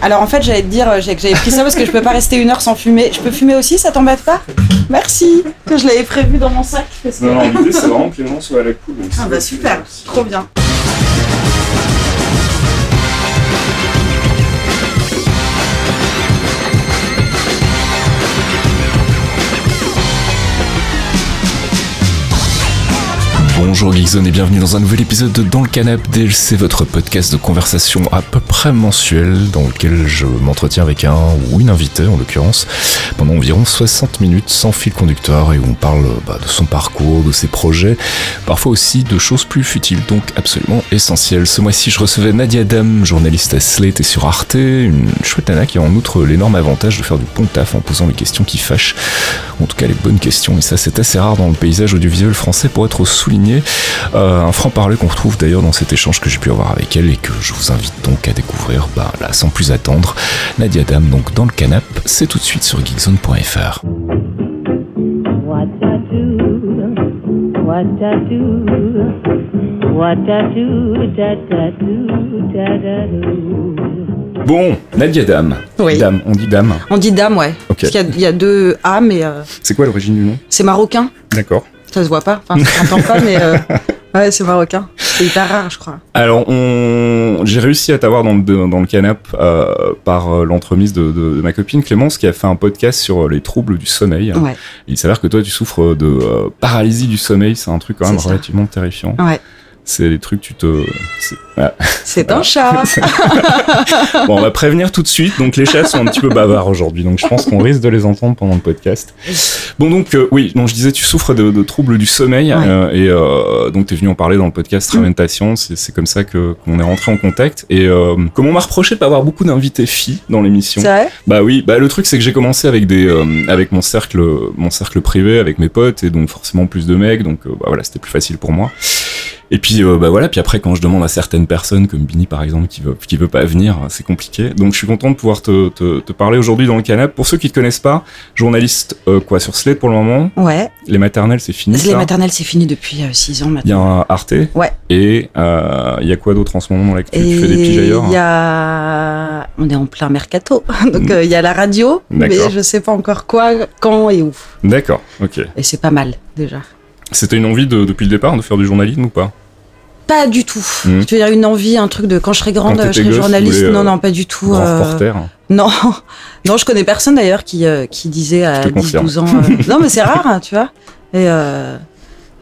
Alors en fait, j'allais te dire euh, que j'avais pris ça parce que je peux pas rester une heure sans fumer. Je peux fumer aussi, ça t'embête pas? Merci. Que je l'avais prévu dans mon sac. parce que- Non, non, l'idée c'est vraiment que les gens soient à la cool. donc Ah bah super, trop bien. Bonjour Geekzone et bienvenue dans un nouvel épisode de Dans le Canap DLC, votre podcast de conversation à peu près mensuel dans lequel je m'entretiens avec un ou une invitée en l'occurrence pendant environ 60 minutes sans fil conducteur et où on parle bah, de son parcours, de ses projets, parfois aussi de choses plus futiles donc absolument essentielles. Ce mois-ci je recevais Nadia Dam, journaliste à Slate et sur Arte, une chouette nana qui a en outre l'énorme avantage de faire du bon taf en posant les questions qui fâchent, en tout cas les bonnes questions et ça c'est assez rare dans le paysage audiovisuel français pour être souligné. Euh, un franc-parler qu'on retrouve d'ailleurs dans cet échange que j'ai pu avoir avec elle et que je vous invite donc à découvrir bah, là sans plus attendre. Nadia Dam donc dans le canap, c'est tout de suite sur geekzone.fr. What I do, what I do, what I do, da da do, da da do. Bon, Nadia Dam. Oui. Dam, on dit Dam. On dit dame, ouais. Ok. Parce qu'il y a- il y, a deux A, mais euh, C'est quoi l'origine du nom? c'est marocain. D'accord. Ça se voit pas, enfin, ça s'entend pas, mais euh, ouais, c'est marocain. C'est hyper rare, je crois. Alors, on... j'ai réussi à t'avoir dans le, dans le canap euh, par euh, l'entremise de, de- de ma copine Clémence qui a fait un podcast sur les troubles du sommeil. Ouais, Il s'avère que toi, tu souffres de euh, paralysie du sommeil. C'est un truc quand même relativement terrifiant. ouais. C'est des trucs, tu te. c'est- ah. Un chat. Bon, on va prévenir tout de suite. Donc, les chats sont un petit peu bavards aujourd'hui. Donc, je pense qu'on risque de les entendre pendant le podcast. Bon, donc, euh, oui, donc je disais, tu souffres de, de troubles du sommeil. Ouais. euh, et euh, donc, tu es venu en parler dans le podcast Raventation. C'est c'est comme ça que qu'on est rentré en contact. Et comme on m'a reproché de pas avoir beaucoup d'invités filles dans l'émission. C'est vrai Bah oui, bah le truc c'est que j'ai commencé avec des avec mon cercle mon cercle privé avec mes potes et donc forcément plus de mecs donc bah voilà, c'était plus facile pour moi. Et puis euh, bah voilà, puis après quand je demande à certaines personnes comme Bini par exemple qui veut qui veut pas venir, c'est compliqué. Donc je suis content de pouvoir te, te, te parler aujourd'hui dans le canap. Pour ceux qui te connaissent pas, journaliste euh, quoi sur Slate pour le moment, Ouais. les maternelles c'est fini. Les ça maternelles, c'est fini depuis 6 ans Il y maintenant. a Arte. Ouais. Et euh, il y a quoi d'autre en ce moment dans l'actu Tu fais des piges ailleurs il y a... On est en plein mercato. Donc euh, il y a la radio, mais je sais pas encore quoi, quand et où. D'accord, ok. Et c'est pas mal, déjà. C'était une envie de, depuis le départ de faire du journalisme ou pas Pas du tout. Tu veux dire une envie, un truc de quand je serai grande, je serai journaliste. voulais, euh, non, non, pas du tout. Grand euh, reporter. Non, non, je connais personne d'ailleurs qui, euh, qui disait à Je te confirme. 10-12 ans. non, mais c'est rare, hein, tu vois. Et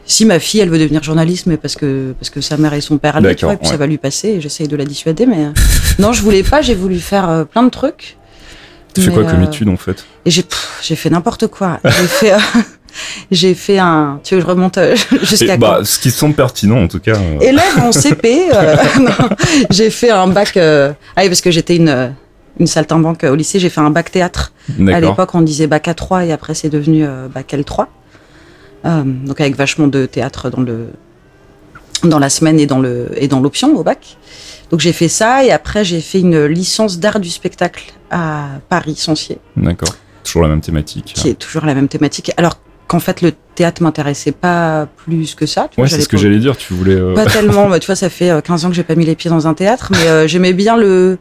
si ma fille, elle veut devenir journaliste, mais parce que, parce que sa mère et son père tu vois, et puis ça va lui passer, et j'essaye de la dissuader, mais non, je voulais pas, j'ai voulu faire euh, plein de trucs. Tu fais quoi comme étude en fait? Et j'ai j'ai fait n'importe quoi. J'ai fait, euh, j'ai fait un. Tu veux que je remonte euh, jusqu'à bah, Ce qui semble pertinent en tout cas. euh, élève en CP. euh, j'ai fait un bac. ah oui, parce que j'étais une, une saltimbanque au lycée, j'ai fait un bac théâtre. À l'époque, on disait bac A3 et après, c'est devenu euh, bac L3. Euh, donc, avec vachement de théâtre dans, le, dans la semaine et dans le- et dans l'option au bac. Donc, j'ai fait ça et après, j'ai fait une licence d'art du spectacle à Paris, Sancier, D'accord. Toujours la même thématique. qui est toujours la même thématique. Alors qu'en fait, le théâtre m'intéressait pas plus que ça. tu Ouais, c'est ce que j'allais dire. Tu voulais. euh, Pas tellement, mais tu vois, ça fait euh, 15 ans que j'ai pas mis les pieds dans un théâtre, mais euh, j'aimais bien le.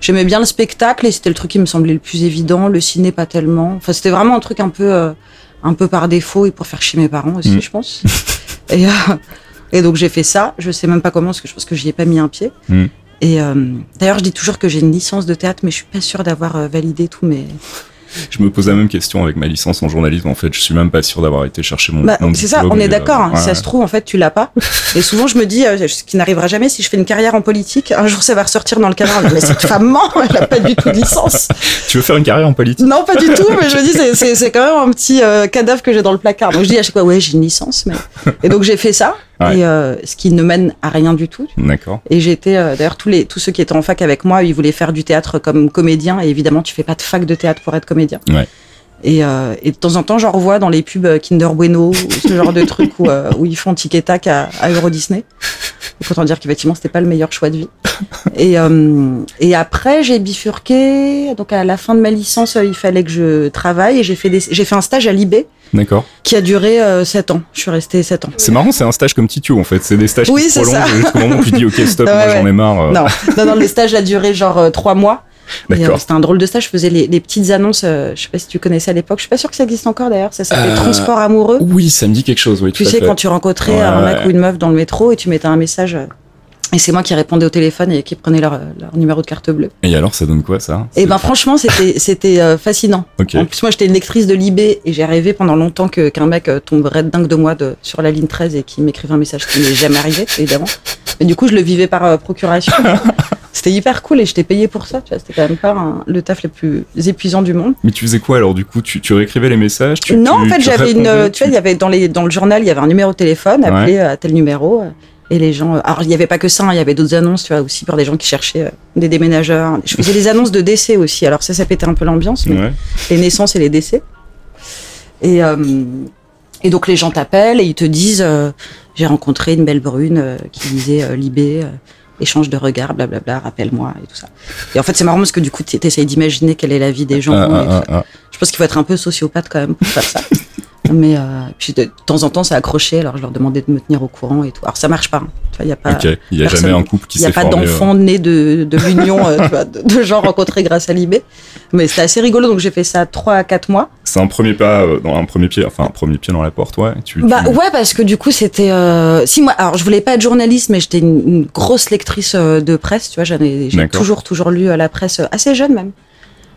J'aimais bien le spectacle et c'était le truc qui me semblait le plus évident. Le ciné, pas tellement. Enfin, c'était vraiment un truc un peu, euh, un peu par défaut et pour faire chier mes parents aussi, Mm. je pense. et, euh, et donc j'ai fait ça. Je sais même pas comment, parce que je pense que j'y ai pas mis un pied. Mm. Et euh, d'ailleurs, je dis toujours que j'ai une licence de théâtre, mais je suis pas sûre d'avoir euh, validé tous mes. Je me pose la même question avec ma licence en journalisme. En fait, je suis même pas sûr d'avoir été chercher mon. Bah, c'est ça, on est d'accord. euh, hein. ouais, ça se trouve, en fait, tu l'as pas. Et souvent, je me dis, euh, ce qui n'arrivera jamais, si je fais une carrière en politique, un jour, ça va ressortir dans le canard. Mais cette femme ment, elle a pas du tout de licence. Tu veux faire une carrière en politique? Non, pas du tout. Mais je me dis, c'est quand même un petit euh, cadavre que j'ai dans le placard. Donc je dis à chaque fois, ouais, j'ai une licence. Mais... Et donc j'ai fait ça. Ouais. Et euh, ce qui ne mène à rien du tout. D'accord. Et j'étais, euh, d'ailleurs, tous les tous ceux qui étaient en fac avec moi, ils voulaient faire du théâtre comme comédien. Et évidemment, tu fais pas de fac de théâtre pour être comédien. Ouais. Et, euh, et de temps en temps, j'en revois dans les pubs euh, Kinder Bueno, ou ce genre de trucs où, euh, où ils font tic et tac à, à Euro Disney. Autant dire qu'effectivement, c'était pas le meilleur choix de vie. Et, euh, et après, j'ai bifurqué. Donc, à la fin de ma licence, euh, il fallait que je travaille et j'ai fait, des, j'ai fait un stage à Libé D'accord. qui a duré euh, 7 ans. Je suis restée 7 ans. C'est marrant, c'est un stage comme Titio en fait. C'est des stages Oui, qui se c'est ça. prolongent jusqu'au moment où tu dis ok stop, moi ouais. j'en ai marre. euh. Non, non, non, le stage a duré genre 3 mois. Et, euh, D'accord. C'était un drôle de stage. Je faisais les, les petites annonces. euh, je sais pas si tu connaissais à l'époque. Je suis pas sûre que ça existe encore d'ailleurs. Ça s'appelait Euh, Transport amoureux. Oui, ça me dit quelque chose, oui. Tu sais, fait. quand tu rencontrais Ouais, un mec ouais. ou une meuf dans le métro et tu mettais un message. Et c'est moi qui répondais au téléphone et qui prenais leur, leur numéro de carte bleue. Et alors, ça donne quoi, ça? Et C'est- ben franchement, c'était c'était euh, fascinant. Ok. En plus, moi, j'étais une lectrice de Libé et j'ai rêvé pendant longtemps que qu'un mec euh, tomberait dingue de moi de, sur la ligne 13 et qui m'écrivait un message qui n'est jamais arrivé, évidemment. Mais du coup, je le vivais par euh, procuration. c'était hyper cool et j'étais payée pour ça. C'était quand même pas un- le taf le plus épuisant du monde. Mais tu faisais quoi alors, du coup? Tu, tu réécrivais les messages? Tu, non, tu- en fait, j'avais une. Tu vois, il y avait dans les dans le journal, il y avait un numéro de téléphone, Ouais. appelé à tel numéro. Et les gens. euh, Alors, il n'y avait pas que ça, hein, il y avait d'autres annonces, tu vois, aussi pour des gens qui cherchaient euh, des déménageurs. Je faisais des annonces de décès aussi. Alors, ça, ça pétait un peu l'ambiance, mais Ouais. les naissances et les décès. Et, euh, et donc les gens t'appellent et ils te disent euh, j'ai rencontré une belle brune qui disait Libé, échange de regards, blablabla, rappelle-moi et tout ça. Et en fait c'est marrant parce que du coup tu essayes d'imaginer quelle est la vie des gens. Ah, et ah, ah. Je pense qu'il faut être un peu sociopathe quand même pour faire ça. Mais euh, puis de temps en temps ça accrochait, alors je leur demandais de me tenir au courant et tout. Alors ça marche pas, hein. tu vois, il y a pas. Ok, il n'y a personne- jamais un couple qui Il n'y a pas formé. euh, d'enfants nés de, de l'union euh, de, de gens rencontrés grâce à Libé. Mais c'était assez rigolo, donc j'ai fait ça 3 à 4 mois. C'est un premier pas euh, dans un premier pied, enfin un premier pied dans la porte, ouais. Tu, Bah ouais, parce que du coup c'était... Euh... Si moi, alors je voulais pas être journaliste, mais j'étais une, une grosse lectrice de presse, tu vois, j'ai toujours, toujours lu la presse assez jeune même.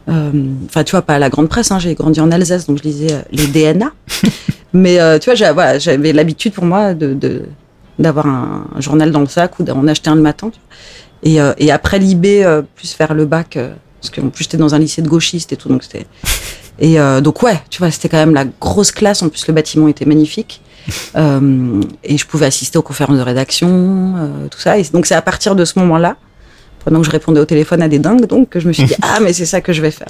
Euh, Enfin, tu vois, pas la grande presse, hein, j'ai grandi en Alsace, donc je lisais euh, les DNA. mais euh, tu vois, j'avais l'habitude pour moi de... d'avoir un, journal dans le sac ou d'en acheter un le matin. Et, après l'IB, plus faire le bac, euh, parce qu'en plus j'étais dans un lycée de gauchistes et tout, donc c'était... Et donc ouais, tu vois, c'était quand même la grosse classe. En plus, le bâtiment était magnifique. Et je pouvais assister aux conférences de rédaction, tout ça. Et donc c'est à partir de ce moment-là, pendant que je répondais au téléphone à des dingues, donc que je me suis dit ah mais c'est ça que je vais faire.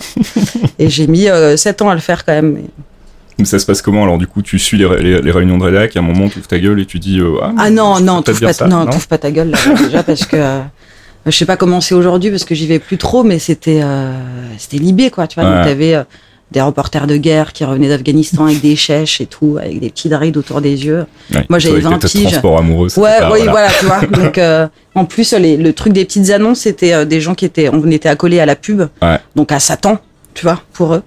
et j'ai mis euh, sept ans à le faire quand même. mais- ça se passe comment alors du coup tu suis les, les, les réunions de rédac, à un moment tu ouvres ta gueule et tu dis euh, ah, Ah non non, t'ouvres pas, non, t'ouvres pas ta gueule là, déjà parce que euh, je sais pas comment c'est aujourd'hui parce que j'y vais plus trop, mais c'était euh, c'était libé quoi, tu vois. Ouais. Donc t'avais euh, des reporters de guerre qui revenaient d'Afghanistan avec des chèches et tout, avec des petits rides autour des yeux. Ouais, Moi, j'avais toi, avec 20 tes piges. transports amoureux. Ouais, pas- oui, voilà. tu vois. Donc, euh, en plus, les- le truc des petites annonces, c'était euh, des gens qui étaient, on était accolés à la pub, Ouais. donc à Satan, tu vois, pour eux.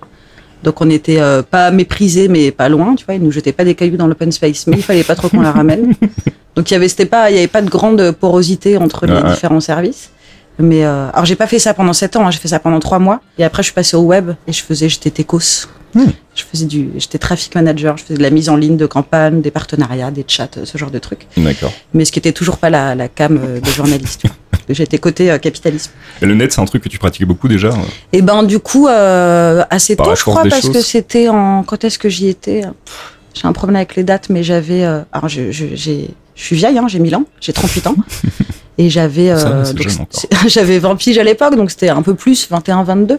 Donc, on était euh, pas méprisés, mais pas loin, tu vois. Ils nous jetaient pas des cailloux dans l'open space, mais il fallait pas trop qu'on la ramène. Donc, il y avait, c'était pas, il y avait pas de grande porosité entre les Ouais, différents services. Mais euh, alors, j'ai pas fait ça pendant sept ans, hein, j'ai fait ça pendant trois mois. Et après, je suis passée au web et je faisais, j'étais techos. Hmm. Je faisais du, j'étais traffic manager, je faisais de la mise en ligne de campagne, des partenariats, des chats, euh, ce genre de trucs D'accord. mais ce qui était toujours pas la, la cam euh, de journaliste. J'étais côté euh, capitalisme. Et le net c'est un truc que tu pratiquais beaucoup déjà. Et ben du coup euh, assez Par tôt, je crois, parce choses. que c'était en quand est-ce que j'y étais Pff, J'ai un problème avec les dates, mais j'avais alors je, je, j'ai, je suis vieille, hein, j'ai 1000 ans, j'ai 38 ans. Et j'avais euh, j'avais 20 piges à l'époque, donc c'était un peu plus, 21, 22.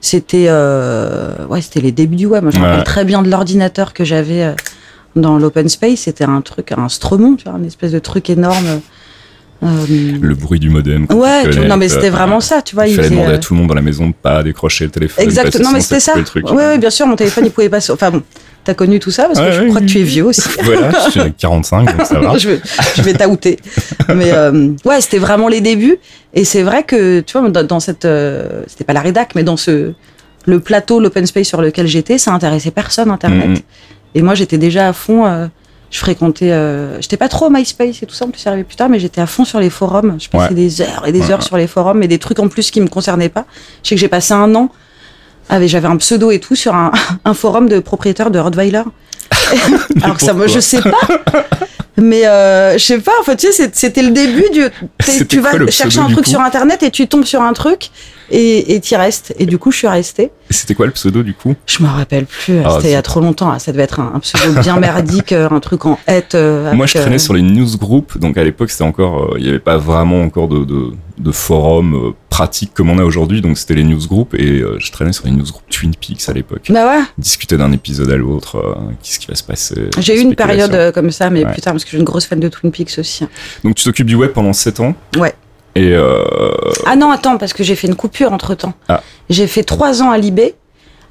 C'était euh, ouais, c'était les débuts du web. Moi, je me Ouais. rappelle très bien de l'ordinateur que j'avais euh, dans l'open space. C'était un truc, un stromon, tu vois, une espèce de truc énorme. Euh, Le bruit du modem. Ouais, tu non mais c'était euh, vraiment ça, tu vois. Il il fallait faisait, demander à tout le monde dans la maison de pas décrocher le téléphone. Exact. parce que Non mais c'était ça. Oui, oui, bien sûr, mon téléphone il pouvait pas. Enfin bon, t'as connu tout ça parce que Ouais, je crois oui, que tu es vieux aussi. voilà, je suis à 45, donc ça va. je, vais- je vais t'outer. Mais euh, ouais, c'était vraiment les débuts. Et c'est vrai que, tu vois, dans, dans cette. euh, c'était pas la rédac, mais dans ce. Le plateau, l'open space sur lequel j'étais, ça intéressait personne, Internet. Mhm. Et moi, j'étais déjà à fond. euh, je fréquentais. Euh, j'étais pas trop au MySpace et tout ça, en plus, arrivé plus tard, mais j'étais à fond sur les forums. Je passais Ouais. des heures et des Ouais, heures sur les forums et des trucs en plus qui me concernaient pas. Je sais que j'ai passé un an. Avec- J'avais un pseudo et tout sur un, un forum de propriétaires de Rottweiler. Alors que ça, moi, je sais pas. Mais euh, je sais pas, en fait, tu sais, c'était le début du. Tu vas quoi chercher un truc sur internet et tu tombes sur un truc et t'y restes. Et du coup, je suis restée. C'était quoi le pseudo du coup? Je me rappelle plus. Ah, C'était il y a trop longtemps. Ça devait être un, un pseudo bien merdique, euh, un truc en hête. euh, Moi, je traînais euh, sur les newsgroups, donc à l'époque, c'était encore, euh, il n'y avait pas vraiment encore de, de, de forums pratiques comme on a aujourd'hui, donc c'était les newsgroups, et euh, je traînais sur les newsgroups Twin Peaks à l'époque. Bah ouais. Discuter d'un épisode à l'autre, euh, qu'est-ce qui va se passer. J'ai eu une période euh, comme ça, mais Ouais. plus tard, parce que je suis une grosse fan de Twin Peaks aussi. Donc tu t'occupes du web pendant 7 ans Ouais. Et euh, Ah non, attends, parce que j'ai fait une coupure entre temps. Ah. J'ai fait trois ans à Libé.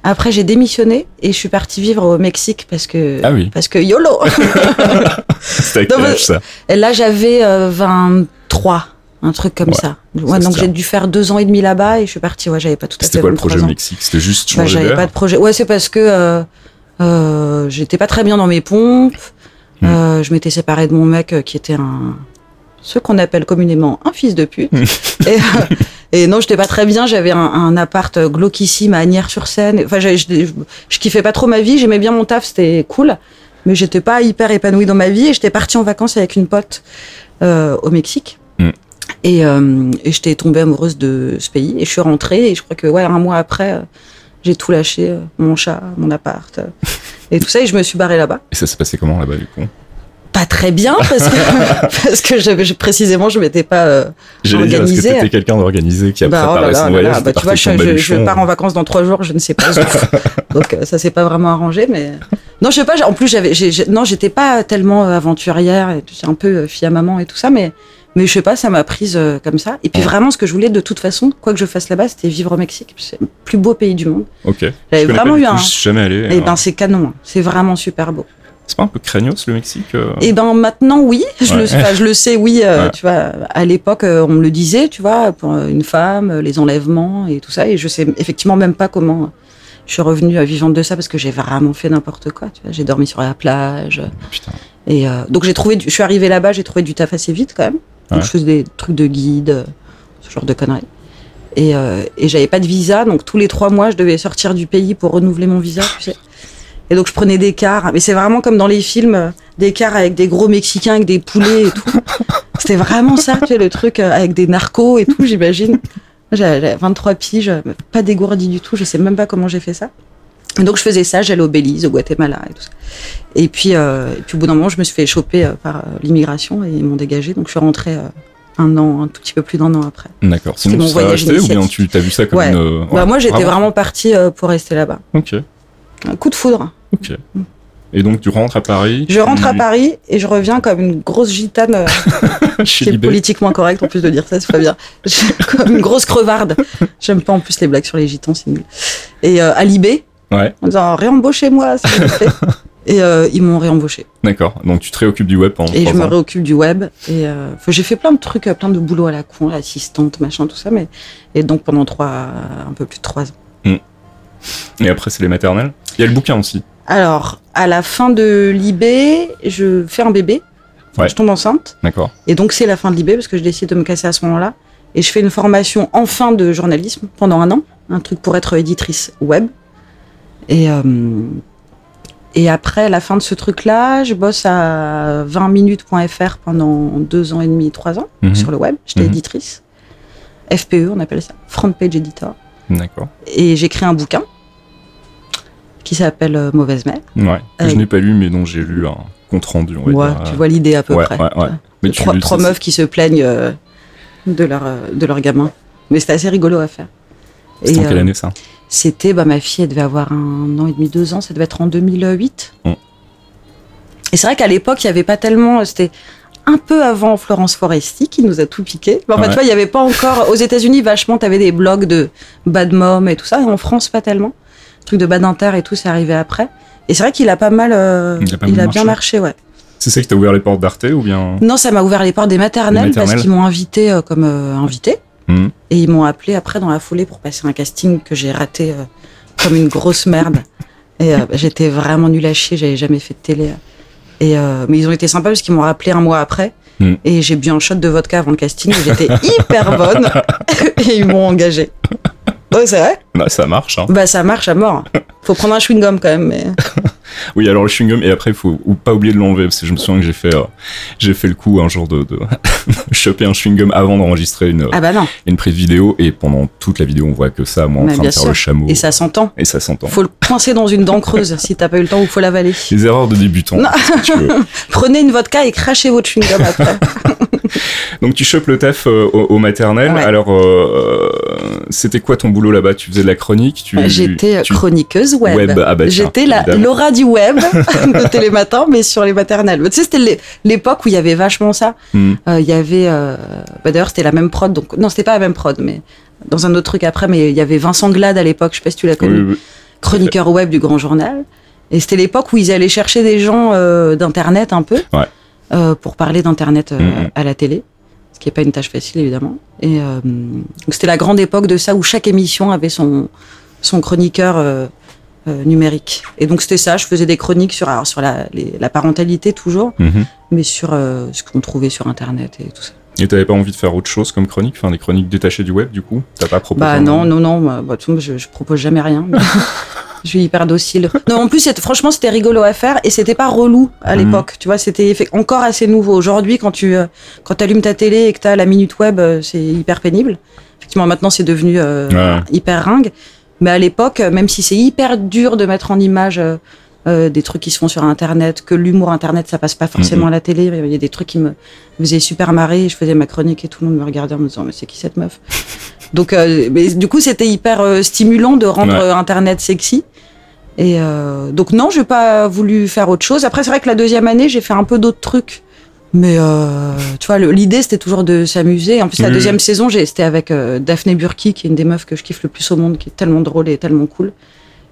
Après, j'ai démissionné et je suis partie vivre au Mexique parce que. Ah oui. Parce que YOLO c'était ça Et là, j'avais euh, 23. Un truc comme Ouais, ça. Ouais, donc j'ai dû faire deux ans et demi là-bas et je suis partie. Ouais, j'avais pas tout à fait C'était quoi le 23 projet au. Mexique C'était juste Bah, j'avais pas de projet. Ouais, c'est parce que euh, euh, j'étais pas très bien dans mes pompes. Hmm. Euh, je m'étais séparée de mon mec euh, qui était un ce qu'on appelle communément un fils de pute. Hmm. et, euh, et non, j'étais pas très bien. J'avais un, un appart glauquissime à Agnières-sur-Seine. Enfin, je, je, kiffais pas trop ma vie. J'aimais bien mon taf, c'était cool. Mais j'étais pas hyper épanouie dans ma vie. Et j'étais partie en vacances avec une pote euh, au Mexique. Hmm. Et, euh, et j'étais tombée amoureuse de ce pays. Et je suis rentrée. Et je crois que ouais, un mois après, euh, j'ai tout lâché, euh, mon chat, mon appart, euh, et tout ça. Et je me suis barrée là-bas. Et ça s'est passé comment là-bas du coup? Pas très bien parce que, parce que j'avais- je- précisément, je m'étais pas euh, J'allais dire, est-ce que quelqu'un d'organisé qui a bah, oh préparé là là son voyage là, bah, tu vois, je, je- je pars en vacances dans trois jours, je ne sais pas. Donc ça s'est pas vraiment arrangé, mais non, je sais pas. En plus, j'avais, non, j'étais pas tellement aventurière, et un peu fille à maman et tout ça, mais mais je sais pas, ça m'a prise euh, comme ça. Et puis vraiment, ce que je voulais de toute façon, quoi que je fasse là-bas, c'était vivre au Mexique. C'est le plus beau pays du monde. Ok. J'avais vraiment eu un. Je suis jamais allé. Et euh, ben c'est canon, hein. c'est vraiment super beau. C'est pas un peu craignos le Mexique euh Et ben maintenant oui, je, Ouais. le, enfin, je le sais oui, euh, Ouais. tu vois, à l'époque euh, on me le disait, tu vois, pour euh, une femme, euh, les enlèvements et tout ça, et je sais effectivement même pas comment je suis revenue euh, vivante de ça parce que j'ai vraiment fait n'importe quoi, tu vois, j'ai dormi sur la plage, Putain. et euh, donc j'ai trouvé, du- je suis arrivée là-bas, j'ai trouvé du taf assez vite quand même, donc je faisais des trucs de guide, euh, ce genre de conneries. Et, euh, et j'avais pas de visa, donc tous les trois mois, je devais sortir du pays pour renouveler mon visa, tu sais. Et donc je prenais des cars, mais c'est vraiment comme dans les films, euh, des cars avec des gros Mexicains, avec des poulets et tout. C'était vraiment ça, tu sais, le truc avec des narcos et tout, j'imagine. J'avais j'avais 23 piges, pas dégourdi du tout, je sais même pas comment j'ai fait ça. Donc je faisais ça, j'allais au Belize, au Guatemala et tout ça. Et puis, euh, et puis au bout d'un moment, je me suis fait choper euh, par euh, l'immigration et ils m'ont dégagé, donc je suis rentrée un an, un tout petit peu plus d'un an après. D'accord. Sinon, mon serais voyage resté ou bien tu t'as vu ça comme Ouais. une. bah moi j'étais vraiment partie pour rester là-bas. Ok. Un coup de foudre. Ok. Et donc tu rentres à Paris. Je rentre à Paris et je reviens comme une grosse gitane euh, Chez qui est Libé. politiquement correcte en plus de dire ça, c'est pas bien. Comme une grosse crevarde. J'aime pas en plus les blagues sur les gitans, c'est nul. Et euh, à Libé, Ouais. en disant réembauchez-moi. Et euh, ils m'ont réembauché. D'accord. Donc tu te réoccupes du web pendant Et je me réoccupe du web. Et euh, enfin, j'ai fait plein de trucs, euh, plein de boulot à la con, assistante, machin, tout ça. Mais et donc pendant trois, un peu plus de trois ans. Et après c'est les maternelles? Il y a le bouquin aussi. Alors à la fin de l'IB, je fais un bébé. Enfin, Ouais. Je tombe enceinte. D'accord. Et donc c'est la fin de l'IB parce que je décide de me casser à ce moment-là. Et je fais une formation en fin de journalisme pendant un an, un truc pour être éditrice web. Et, euh, et après la fin de ce truc-là, je bosse à 20minutes.fr pendant deux ans et demi, trois ans Mhm. sur le web. J'étais Mhm. éditrice. FPE, on appelle ça, Front Page Editor. D'accord. Et j'écris un bouquin qui s'appelle euh, Mauvaise mère. Ouais. Que Euh, je n'ai pas lu, mais dont j'ai lu un compte rendu. On va Ouais, dire. tu vois l'idée à peu ouais, près. ouais, ouais. Mais tu trois, c'est- meufs qui se plaignent euh, de leur euh, de leur gamin. Mais c'était assez rigolo à faire. C'était en Et, quelle euh, année ça? C'était bah ma fille, elle devait avoir un an et demi, deux ans. Ça devait être en 2008. Mm. Et c'est vrai qu'à l'époque, il y avait pas tellement. C'était un peu avant Florence Foresti qui nous a tout piqué. En fait, Ouais. tu vois, il y avait pas encore. Aux États-Unis, vachement, t'avais des blogs de bad mom et tout ça. Et en France, pas tellement. Le truc de bad inter et tout, c'est arrivé après. Et c'est vrai qu'il a pas mal. euh, Il a pas il mal a bien marché, ouais. C'est ça qui t'a ouvert les portes d'Arte ou bien? Non, ça m'a ouvert les portes des maternelles, Des maternelles. parce qu'ils m'ont invité euh, comme euh, invité. Mhm. Et ils m'ont appelé après dans la foulée pour passer un casting que j'ai raté euh, comme une grosse merde. Et euh, bah, j'étais vraiment nulle à chier, j'avais jamais fait de télé. Et euh, mais ils ont été sympas parce qu'ils m'ont rappelé un mois après. Mhm. Et j'ai bu un shot de vodka avant le casting. J'étais hyper bonne. et ils m'ont engagée. Ouais, c'est vrai? Bah, ça marche. Hein. Bah ça marche à mort. Faut prendre un chewing-gum quand même. Mais... Oui, alors le chewing-gum, et après, il faut ou pas oublier de l'enlever, parce que je me souviens que j'ai fait, euh, j'ai fait le coup un jour de, de choper un chewing-gum avant d'enregistrer une, Ah bah non. une prise vidéo, et pendant toute la vidéo, on voit que ça, moi, en Mais train de faire sûr. le chameau. Et ça s'entend. Et ça s'entend. Faut le coincer dans une dent creuse si t'as pas eu le temps ou faut l'avaler. Les erreurs de veux. Prenez une vodka et crachez votre chewing-gum après. Donc tu chopes le taf euh, au, au maternel. Ouais. Alors, euh, c'était quoi ton boulot là-bas? Tu faisais de la chronique tu, J'étais tu- chroniqueuse web. Web, ah bah J'étais la. Laura du web de Télématin, mais sur les maternelles. Tu sais, c'était l'é- l'époque où il y avait vachement ça. Hmm. Euh, Il y avait, euh, bah, d'ailleurs, c'était la même prod. Donc non, c'était pas la même prod, mais dans un autre truc après. Mais il y avait Vincent Glade à l'époque. Je sais pas si tu l'as connu. Oui, oui. chroniqueur web du Grand Journal. Et c'était l'époque où ils allaient chercher des gens euh, d'internet un peu Ouais. pour parler d'internet euh, Mhm. à la télé. Ce qui est pas une tâche facile évidemment. Et euh, c'était la grande époque de ça où chaque émission avait son son chroniqueur euh, euh, numérique. Et donc c'était ça, je faisais des chroniques sur alors, sur la, les- la parentalité toujours, Mhm. mais sur euh, ce qu'on trouvait sur internet et tout ça. Et t'avais pas envie de faire autre chose comme chronique, enfin des chroniques détachées du web du coup? T'as pas proposé Bah non, non, non, bah, bah, je, je propose jamais rien. je suis hyper docile. Non, en plus, franchement, c'était rigolo à faire et c'était pas relou à Mhm. l'époque. Tu vois, c'était encore assez nouveau. Aujourd'hui, quand tu euh, quand allumes ta télé et que tu as la minute web, c'est hyper pénible. Effectivement, maintenant, c'est devenu Ouais. hyper ringue. Mais à l'époque, même si c'est hyper dur de mettre en image euh, euh, des trucs qui se font sur Internet, que l'humour Internet, ça passe pas forcément à la télé, il y a des trucs qui me faisaient super marrer. Je faisais ma chronique et tout le monde me regardait en me disant, mais c'est qui cette meuf Donc, euh, mais du coup, c'était hyper euh, stimulant de rendre Ouais. euh, Internet sexy. Et euh, donc non, j'ai pas voulu faire autre chose. Après, c'est vrai que la deuxième année, j'ai fait un peu d'autres trucs. Mais euh, tu vois, l'idée c'était toujours de s'amuser. En plus, la deuxième saison, j'ai- c'était avec euh, Daphné Burki, qui est une des meufs que je kiffe le plus au monde, qui est tellement drôle et tellement cool.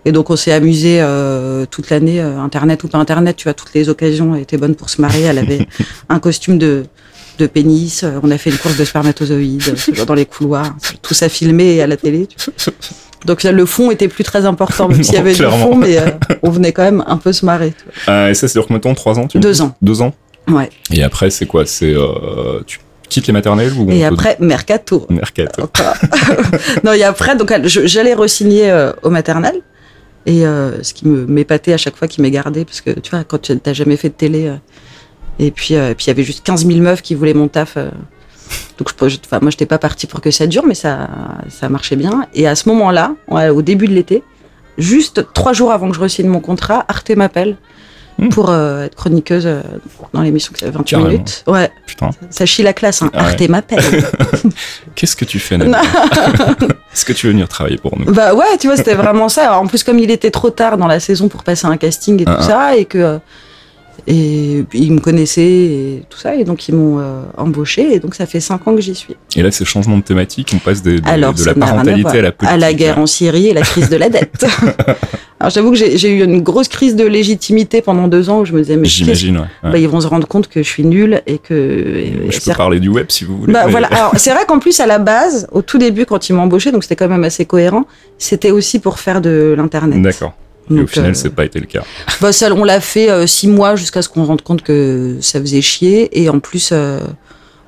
Et donc, on s'est amusé euh, toute l'année, euh, internet ou pas internet. Tu vois, toutes les occasions étaient bonnes pour se marier. Elle avait un costume de de pénis. euh, On a fait une course de spermatozoïdes euh, dans les couloirs. Tout ça filmé à la télé. tu vois. Donc le fond était plus très important, même s'il y avait du fond, mais euh, on venait quand même un peu se marrer. tu vois. Ah, et ça, c'est dure combien de temps? Trois ans tu Deux ans. Deux ans? Ouais. Et après, c'est quoi? C'est euh, tu quittes les maternelles ou Et te- après, Mercato. Mercato. Encore. non, et après, donc je- j'allais re-signer euh, au maternel. Et euh, ce qui m'épatait à chaque fois qui m'est gardé, parce que tu vois, quand tu t'as jamais fait de télé, euh, et puis euh, puis il y avait juste 15 000 meufs qui voulaient mon taf. euh, donc je, je- enfin, moi, j'étais pas partie pour que ça dure, mais ça, ça marchait bien. Et à ce moment-là, au début de l'été, juste trois jours avant que je re-signe mon contrat, Arte m'appelle Hmm. pour euh, être chroniqueuse euh, dans l'émission qui fait 28 Carrément. minutes. Ouais, Putain. ça chie la classe. Hein. Ah ouais. Arte m'appelle. Qu'est-ce que tu fais, Est-ce que tu veux venir travailler pour nous? Bah ouais, tu vois, c'était vraiment ça. Alors, en plus, comme il était trop tard dans la saison pour passer un casting et tout Ah, ah. ça, et que euh, et ils me connaissaient et tout ça, et donc ils m'ont euh, embauché, et donc ça fait cinq ans que j'y suis. Et là, c'est changement de thématique. On passe des- des- Alors, de la à parentalité à, la politique. à la guerre en Syrie et la crise de la dette. Alors j'avoue que j'ai eu une grosse crise de légitimité pendant deux ans où je me disais mais J'imagine, ouais. ouais. bah, ils vont se rendre compte que je suis nulle et que et Je peux parler du web si vous voulez. Bah mais- voilà. Alors c'est vrai qu'en plus à la base, au tout début quand ils m'ont embauché, donc c'était quand même assez cohérent, c'était aussi pour faire de l'internet. D'accord. Et au final, euh, c'est pas été le cas. bah, ça, on l'a fait euh, six mois jusqu'à ce qu'on rende compte que ça faisait chier et en plus euh,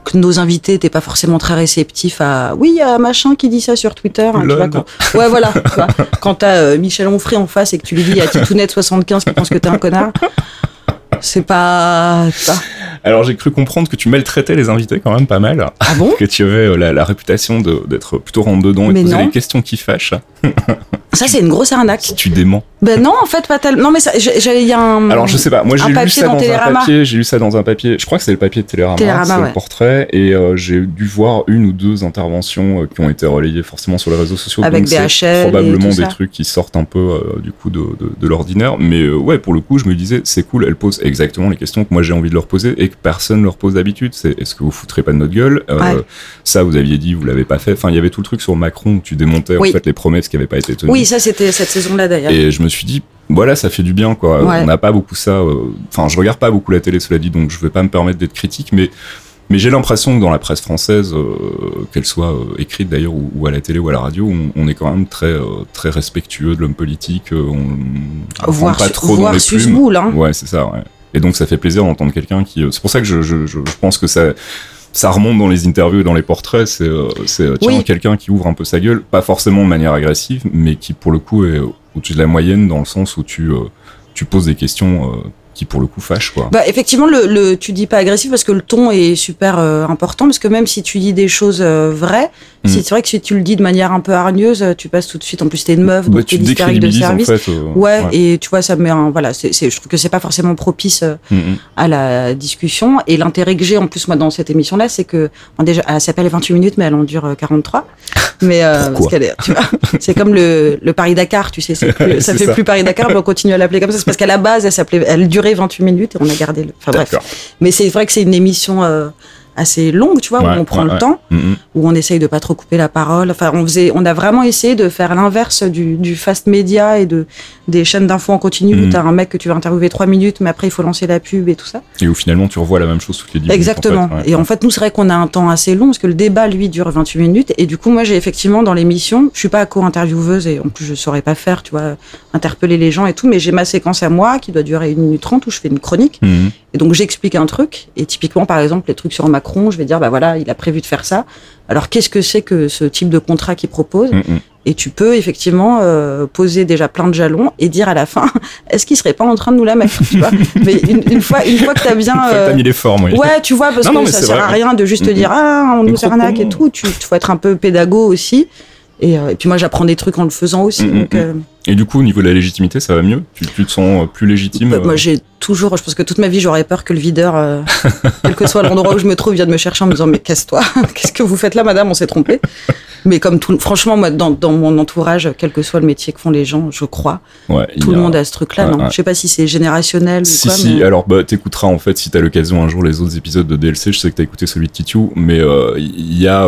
que nos invités n'étaient pas forcément très réceptifs à oui il y a machin qui dit ça sur Twitter hein, tu Lol. vois, quand... ouais voilà tu vois. quand t'as euh, Michel Onfray en face et que tu lui dis il y a Titounette 75 qui pense que t'es un connard c'est pas, pas- Alors, j'ai cru comprendre que tu maltraitais les invités quand même pas mal. ah bon? Que tu avais euh, la, la réputation de- d'être plutôt rentre dedans et Mais poser non. des questions qui fâchent. ça c'est une grosse arnaque Si tu déments. Ben non en fait pas tellement non mais il y a un Alors je sais pas, moi j'ai lu ça dans dans un papier, j'ai lu ça dans un papier, je crois que c'est le papier de Télérama, Télérama, c'est ouais. le portrait, et euh, j'ai dû voir une ou deux interventions euh, qui ont été relayées forcément sur les réseaux sociaux, Avec donc des c'est HL et probablement des trucs qui sortent un peu euh, du coup de, de, de l'ordinaire, mais euh, ouais pour le coup je me disais c'est cool, elle pose exactement les questions que moi j'ai envie de leur poser et que personne leur pose d'habitude, c'est est-ce que vous foutrez pas de notre gueule? Euh, Ouais. Ça vous aviez dit, vous l'avez pas fait, enfin il y avait tout le truc sur Macron où tu démontais Oui. en fait les promesses qui avaient pas été tenues. oui ça c'était cette saison là d'ailleurs. Et je me suis dit, voilà, ça fait du bien, quoi. Ouais. On n'a pas beaucoup ça. euh, Enfin, je regarde pas beaucoup la télé, cela dit, donc je vais pas me permettre d'être critique, mais. Mais j'ai l'impression que dans la presse française, euh, qu'elle soit euh, écrite d'ailleurs ou, ou à la télé ou à la radio, on, on est quand même très euh, très respectueux de l'homme politique. On, voir rentre pas trop dans les plumes. Hein. Ouais, c'est ça. Ouais. Et donc ça fait plaisir d'entendre quelqu'un qui. C'est pour ça que je, je, pense que ça ça remonte dans les interviews et dans les portraits. C'est c'est tiens Oui. quelqu'un qui ouvre un peu sa gueule, pas forcément de manière agressive, mais qui pour le coup est au-dessus de la moyenne dans le sens où tu euh, tu poses des questions euh, qui pour le coup fâchent quoi. Bah, effectivement, le, le, tu dis pas agressif parce que le ton est super euh, important. Parce que même si tu dis des choses euh, vraies, Mm. c'est vrai que si tu le dis de manière un peu hargneuse, euh, tu passes tout de suite. En plus, t'es une meuf, Bah, donc tu t'es de en service. fait. euh, Ouais, et tu vois, ça met un. Voilà, c'est, je trouve que c'est pas forcément propice euh, Mm, mm. à la discussion. Et l'intérêt que j'ai en plus, moi, dans cette émission-là, c'est que. Bon, déjà, elle s'appelle 28 minutes, mais elle en dure euh, 43. Mais euh, parce qu'elle est, tu vois, c'est comme le, le Paris-Dakar, tu sais, plus- ça fait ça. plus Paris-Dakar, mais on continue à l'appeler comme ça. C'est parce qu'à la base, elle s'appait, elle durait 28 minutes et on a gardé le. Enfin bref. Mais c'est vrai que c'est une émission euh, assez longues, tu vois, Ouais, où on prend ouais, le temps, Mm, mm. où on essaye de pas trop couper la parole. Enfin, on faisait, on a vraiment essayé de faire l'inverse du, du fast média et de des chaînes d'infos en continu où Mhm. t'as un mec que tu vas interviewer trois minutes, mais après il faut lancer la pub et tout ça. Et où finalement tu revois la même chose toutes les 10 minutes, Exactement. fait, ouais. Et en fait, nous, c'est vrai qu'on a un temps assez long parce que le débat, lui, dure 28 minutes. Et du coup, moi, j'ai effectivement dans l'émission, je suis pas co-intervieweuse et en plus, je saurais pas faire, tu vois, interpeller les gens et tout, mais j'ai ma séquence à moi qui doit durer une minute trente où je fais une chronique. Mhm. Et donc, j'explique un truc. Et typiquement, par exemple, les trucs sur Macron, je vais dire, bah voilà, il a prévu de faire ça. Alors, qu'est-ce que c'est que ce type de contrat qu'il propose mm. Et tu peux effectivement euh, poser déjà plein de jalons et dire à la fin, est-ce qu'il serait pas en train de nous la mettre tu vois? Mais une, une fois, une fois que t'as bien euh, t'as mis les formes, oui. Ouais, tu vois, parce Non, non, que mais ça sert vrai, à rien de juste te Mhm. dire ah on nous arnaque et tout. Tu faut être un peu pédago aussi. Et, euh, et puis moi j'apprends des trucs en le faisant aussi. Mhm, donc, mhm. euh, Et du coup, au niveau de la légitimité, ça va mieux tu, tu te sens euh, plus légitime bah, moi j'ai toujours, je pense que toute ma vie j'aurais peur que le videur, euh, quel que soit l'endroit où je me trouve, vienne me chercher en me disant mais casse-toi, qu'est-ce que vous faites là, madame, on s'est trompé. Mais comme tout, franchement moi dans, dans mon entourage, quel que soit le métier que font les gens, je crois, ouais, tout le a- monde a ce truc-là. Ouais, non, ouais. je sais pas si c'est générationnel Si, ou quoi. si, mais- alors bah, t'écouteras en fait si t'as l'occasion un jour les autres épisodes de DLC. Je sais que t'as écouté celui de Titu, mais il y a.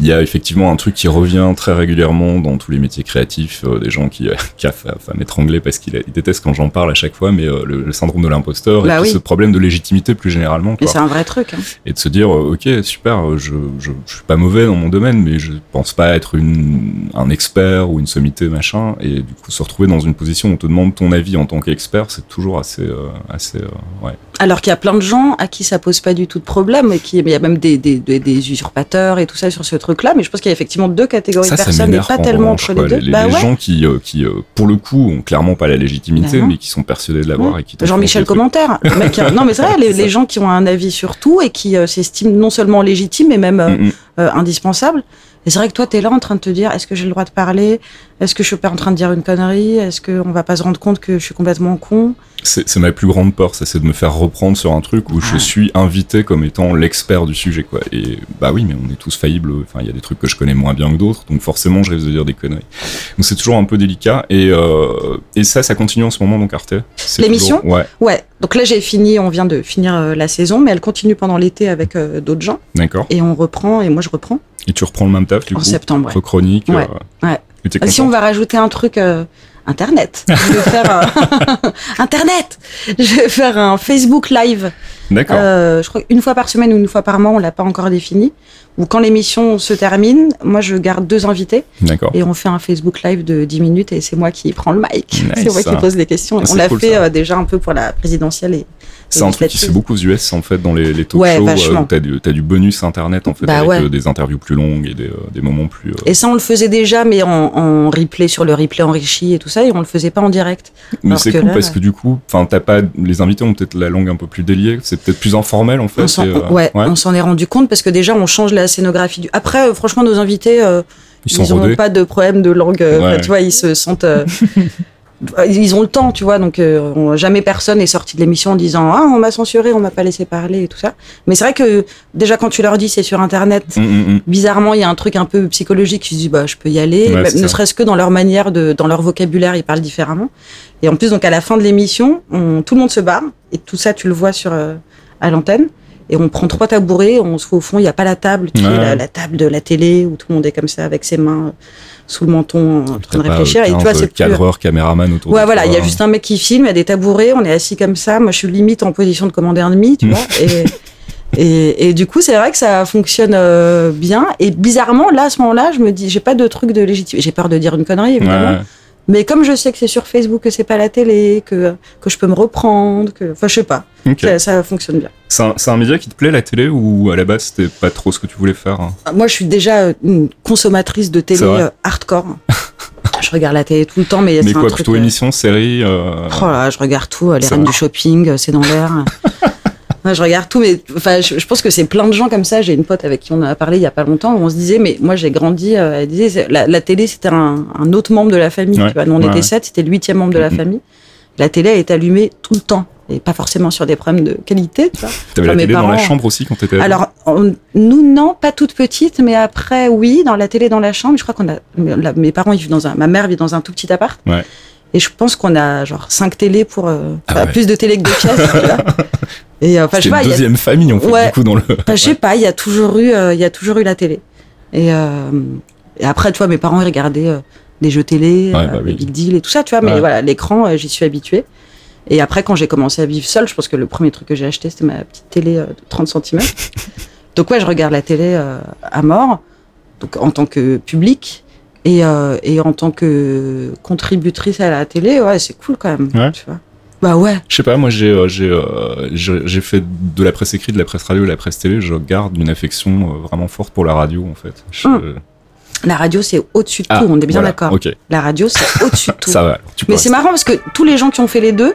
il y a effectivement un truc qui revient très régulièrement dans tous les métiers créatifs, euh, des gens qui, a fa- fa- m'étrangler parce qu'ils ils détestent quand j'en parle à chaque fois, mais euh, le, le syndrome de l'imposteur Bah et puis oui. ce problème de légitimité plus généralement. Mais Quoi. c'est un vrai truc. hein. et de se dire euh, ok super je, je, je suis pas mauvais dans mon domaine mais je pense pas être une, un expert ou une sommité machin et du coup se retrouver dans une position où on te demande ton avis en tant qu'expert c'est toujours assez euh, assez ouais Alors qu'il y a plein de gens à qui ça pose pas du tout de problème et qui, il y a même des, des, des, des usurpateurs et tout ça sur ce truc-là. Mais je pense qu'il y a effectivement deux catégories ça de personnes et pas en tellement entre les deux. les, les bah ouais. gens qui euh, qui euh, pour le coup ont clairement pas la légitimité Bah mais qui sont persuadés de l'avoir et qui Jean-Michel commentaire. Mec non mais c'est vrai, les, les gens qui ont un avis sur tout et qui euh, s'estiment non seulement légitimes mais même Mm, mm. indispensables. Et c'est vrai que toi, t'es là en train de te dire, est-ce que j'ai le droit de parler? Est-ce que je suis pas en train de dire une connerie? Est-ce qu'on va pas se rendre compte que je suis complètement con? C'est ma plus grande peur ça c'est de me faire reprendre sur un truc où je suis invité comme étant l'expert du sujet quoi. Et bah oui mais on est tous faillibles enfin il y a des trucs que je connais moins bien que d'autres donc forcément je risque de dire des conneries. Donc c'est toujours un peu délicat et euh, et ça ça continue en ce moment donc Arte. L'émission? toujours- ouais. Ouais. Donc là, j'ai fini, on vient de finir euh, la saison, mais elle continue pendant l'été avec euh, d'autres gens. d'accord. Et on reprend, et moi je reprends. Et tu reprends le même taf du en coup? septembre. ouais. entre chroniques Ouais, ouais. Ah, Si on va rajouter un truc euh, internet, je vais faire un- internet. Je vais faire un Facebook Live. D'accord Euh, je crois une fois par semaine ou une fois par mois, on l'a pas encore défini. Ou quand l'émission se termine, moi je garde deux invités d'accord et on fait un Facebook Live de 10 minutes et c'est moi qui prends le mic. Nice, c'est moi ça. qui pose des questions. Ah, on l'a cool, fait euh, déjà un peu pour la présidentielle et c'est un truc qui se fait beaucoup aux US en fait dans les, les talk Ouais, shows euh, où t'as du, t'as du bonus internet en fait Bah avec ouais. des interviews plus longues et des, des moments plus euh, Et ça, on le faisait déjà, mais en, en replay sur le replay enrichi et tout ça, et on le faisait pas en direct. Mais c'est cool là, parce que du coup, enfin, t'as pas, les invités ont peut-être la langue un peu plus déliée, c'est peut-être plus informel en fait. On et, euh, ouais, on s'en est rendu compte parce que déjà, on change la scénographie. Du... Après, euh, franchement, nos invités, euh, ils ils n'ont pas de problème de langue. Ouais. enfin, tu vois, ils se sentent. Ils ont le temps, tu vois, donc euh, on- jamais personne est sorti de l'émission en disant ah on m'a censuré, on m'a pas laissé parler et tout ça. Mais c'est vrai que déjà quand tu leur dis c'est sur internet, Mm, mm, mm. bizarrement il y a un truc un peu psychologique, tu te dis bah je peux y aller, Ouais, ne serait-ce que dans leur manière de, dans leur vocabulaire ils parlent différemment. Et en plus donc à la fin de l'émission, on- tout le monde se barre et tout ça tu le vois sur euh, à l'antenne. Et on prend trois tabourets, on se fait au fond, il n'y a pas la table, tu sais, Ouais. la, la table de la télé où tout le monde est comme ça avec ses mains sous le menton en train de réfléchir. Et tu vois, 15 c'est plus. cadreur, caméraman autour. Ouais, voilà, il y a juste un mec qui filme, il y a des tabourets, on est assis comme ça. Moi, je suis limite en position de commander un demi, tu vois. Et, et, et du coup, c'est vrai que ça fonctionne euh, bien. Et bizarrement, là, à ce moment-là, je me dis, j'ai pas de truc de légitime. J'ai peur de dire une connerie, évidemment. Ouais. Mais comme je sais que c'est sur Facebook, que c'est pas la télé, que, que je peux me reprendre, que. Enfin, je sais pas. Ça, ça fonctionne bien. C'est un, média qui te plaît la télé ou à la base c'était pas trop ce que tu voulais faire hein Moi, je suis déjà euh, une consommatrice de télé euh, hardcore. je regarde la télé tout le temps, mais, Mais c'est un quoi, truc. plutôt euh, émission, série euh, Oh là, je regarde tout, les reines du shopping, c'est dans l'air. Je regarde tout, mais enfin, je, je pense que c'est plein de gens comme ça. J'ai une pote avec qui on a parlé il y a pas longtemps où on se disait, mais moi j'ai grandi, euh, elle disait, la, la télé c'était un, un autre membre de la famille. Ouais, tu vois. Nous on ouais, était ouais. sept, c'était le huitième membre de la famille. La télé elle est allumée tout le temps et pas forcément sur des problèmes de qualité. Tu vois. T'avais Enfin, la télé dans la parents- chambre aussi quand t'étais ado Alors on- nous non, pas toute petite, mais après oui, dans la télé dans la chambre. Je crois qu'on a, la- mes parents ils vivent dans un, ma mère vit dans un tout petit appart. Ouais. Et je pense qu'on a genre cinq télés pour euh, Ah ouais. plus de télé que de pièces. Et euh, enfin, je sais pas, y a- deuxième famille, en fait, Ouais. du coup, dans le. Enfin, je sais pas, il y a toujours eu, euh, il y a toujours eu la télé. Et, euh, et après, tu vois, mes parents ils regardaient euh, des jeux télé, Ouais, bah oui. Big Deal et tout ça, tu vois. Mais voilà, l'écran, j'y suis habituée. Et après, quand j'ai commencé à vivre seule, je pense que le premier truc que j'ai acheté, c'était ma petite télé de 30 cm. donc ouais, je regarde la télé euh, à mort, donc en tant que public. Et, euh, et en tant que contributrice à la télé, ouais, c'est cool quand même. Ouais. Tu vois. Bah ouais. Je sais pas, moi j'ai euh, j'ai euh, fait de la presse écrite, de la presse radio, de la presse télé. Je garde une affection euh, vraiment forte pour la radio en fait. Je- Hum. La radio, c'est au-dessus de Ah, tout, on est bien voilà, d'accord. La radio, c'est au-dessus de tout. ça va. Tu Mais c'est marrant parce que tous les gens qui ont fait les deux,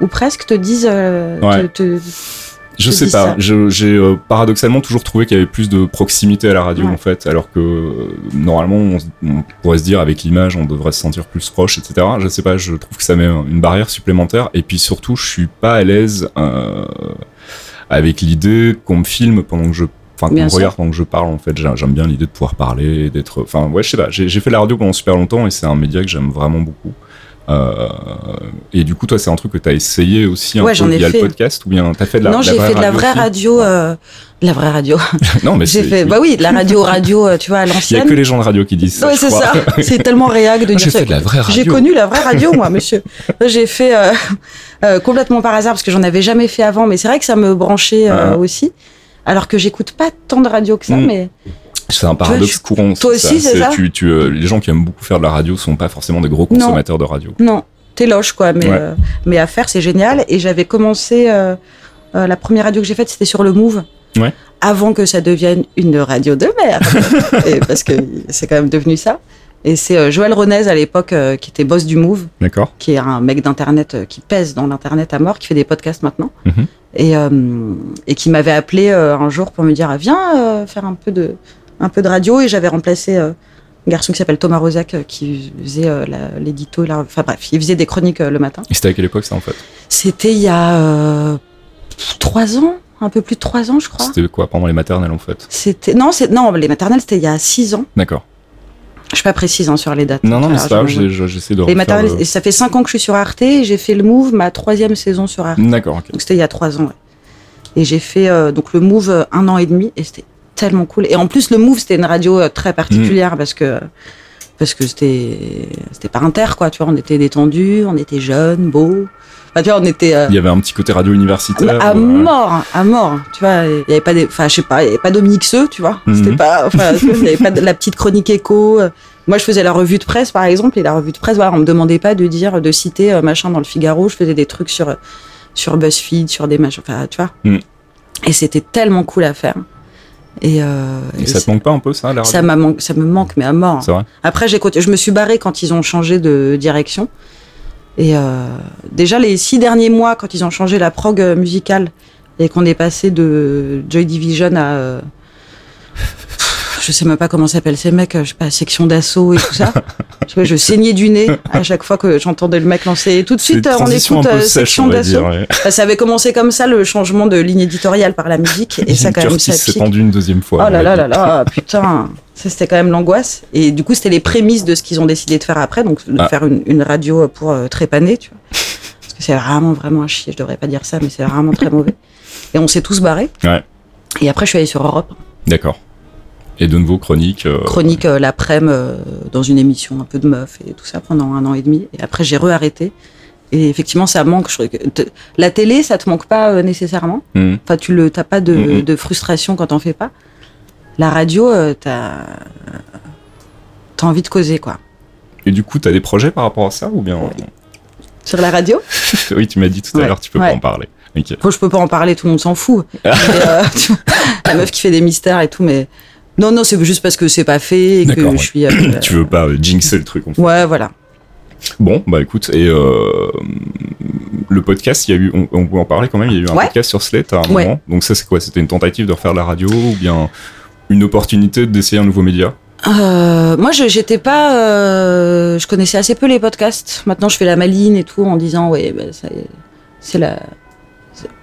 ou presque, te disent. Ouais. te- te- Je sais pas. J'ai euh, paradoxalement toujours trouvé qu'il y avait plus de proximité à la radio Ouais. en fait, alors que euh, normalement on, on pourrait se dire avec l'image on devrait se sentir plus proche, etc. Je sais pas. Je trouve que ça met une barrière supplémentaire. Et puis surtout, je suis pas à l'aise euh, avec l'idée qu'on me filme pendant que je Enfin, qu'on me regarde pendant que je parle, en fait, J'ai- j'aime bien l'idée de pouvoir parler, d'être. Enfin, ouais, je sais pas. J'ai j'ai fait la radio pendant super longtemps et c'est un média que j'aime vraiment beaucoup. Euh, et du coup, toi, c'est un truc que t'as essayé aussi un Ouais, peu via fait. le podcast ou bien t'as fait de la non, j'ai fait de la vraie radio. euh, de la vraie radio. non, mais j'ai c'est- fait. Bah oui, de la radio, radio, euh, tu vois, à Il y a l'ancienne. que les gens de radio qui disent ça. Ouais, c'est ça. C'est tellement réac de dire J'ai ça. fait de la vraie radio. J'ai connu la vraie radio, moi, monsieur. J'ai fait euh, euh, complètement par hasard parce que j'en avais jamais fait avant, mais c'est vrai que ça me branchait euh, Ah. aussi. Alors que j'écoute pas tant de radio que ça, Mm. mais C'est un paradoxe courant. toi aussi, c'est ça tu, tu, euh, Les gens qui aiment beaucoup faire de la radio sont pas forcément des gros consommateurs de radio. non, t'éloges quoi. Mais, Ouais. euh, mais à faire, c'est génial. Et j'avais commencé, euh, la première radio que j'ai faite, c'était sur le Move. Ouais. Avant que ça devienne une radio de merde. Et parce que c'est quand même devenu ça. Et c'est Joël Renez à l'époque qui était boss du Move. D'accord qui est un mec d'internet qui pèse dans l'internet à mort, qui fait des podcasts maintenant, Mhm. et, et qui m'avait appelé un jour pour me dire ah, viens faire un peu de un peu de radio, et j'avais remplacé euh, un garçon qui s'appelle Thomas Rosac euh, qui faisait euh, l'édito, enfin bref, il faisait des chroniques le matin. Et c'était à quelle époque ça en fait? C'était il y a trois ans, un peu plus de trois ans je crois. C'était quoi pendant les maternelles en fait? C'était non, non les maternelles c'était il y a six ans. D'accord. Je suis pas précise hein, sur les dates. Non, non, mais c'est pas grave, j'essaie de Les maternelles, le- ça fait cinq ans que je suis sur Arte, et j'ai fait le Move ma troisième saison sur Arte. D'accord, ok. Donc c'était il y a trois ans. ouais. Et j'ai fait euh, donc le Move un an et demi et c'était tellement cool. Et en plus le Move c'était une radio euh, très particulière parce que parce que c'était c'était pas inter quoi. Tu vois, on était détendus, on était jeunes, beaux. Enfin, tu vois, on était euh, Il y avait un petit côté radio universitaire. à ou, euh, mort, à mort. Tu vois, il y avait pas des, enfin je sais pas, il y avait pas Dominique Seux, tu vois. Mhm. C'était pas, enfin il y avait pas de la petite chronique écho. Moi, je faisais la revue de presse, par exemple, et la revue de presse, voilà, on me demandait pas de dire, de citer euh, machin dans le Figaro. Je faisais des trucs sur sur BuzzFeed, sur des machins, enfin, tu vois. Mhm. Et c'était tellement cool à faire. Et, euh, Et et ça te manque pas un peu ça, la radio ça ça me manque, mais à mort. C'est vrai Après, j'ai continué- je me suis barrée quand ils ont changé de direction. Et euh, déjà, les six derniers mois, quand ils ont changé la prog euh, musicale et qu'on est passé de Joy Division à. Je sais même pas comment s'appellent ces mecs, je sais pas, section d'assaut et tout ça. je, je saignais du nez à chaque fois que j'entendais le mec lancer. Et tout de suite, euh, on écoute euh, section d'assaut. ouais. Bah, ça avait commencé comme ça, le changement de ligne éditoriale par la musique. Et ça, quand même, ça s'est tendu une deuxième fois. Oh là là là là, putain, ça c'était quand même l'angoisse. Et du coup, c'était les prémices de ce qu'ils ont décidé de faire après, donc de Ah. faire une, une radio pour euh, trépaner, tu vois. Parce que c'est vraiment, vraiment un chier, je devrais pas dire ça, mais c'est vraiment très mauvais. Et on s'est tous barrés. Ouais. Et après, je suis allée sur Europe, D'accord. Et de nouveau, chronique. euh, chronique euh, l'après-midi euh, dans une émission un peu de meuf et tout ça pendant un an et demi. Et après, j'ai re-arrêté. Et effectivement, ça manque. je la télé, ça te manque pas euh, nécessairement. hmm. Enfin, tu le, t'as pas de, Mhm. de frustration quand t'en fais pas. La radio, t'as, t'as envie de causer, quoi. Et du coup, t'as des projets par rapport à ça ou bien Sur la radio, Oui, tu m'as dit tout à l'heure, tu peux Ouais. pas en parler. Ok. Bon, je peux pas en parler, tout le monde s'en fout. Mais, tu vois, la meuf qui fait des mystères et tout, mais non, non, c'est juste parce que c'est pas fait et que je suis. euh, Tu veux pas euh, jinxer le truc en fait. Ouais, voilà. Bon, bah écoute, et euh, le podcast, il y a eu, on, on peut en parler quand même, il y a eu un Ouais. podcast sur Slate à un Ouais. moment. Donc ça, c'est quoi? C'était une tentative de refaire de la radio ou bien une opportunité d'essayer un nouveau média? Euh, moi, je j'étais pas. euh, je connaissais assez peu les podcasts. Maintenant, je fais la maline et tout en disant, ouais, bah, c'est la,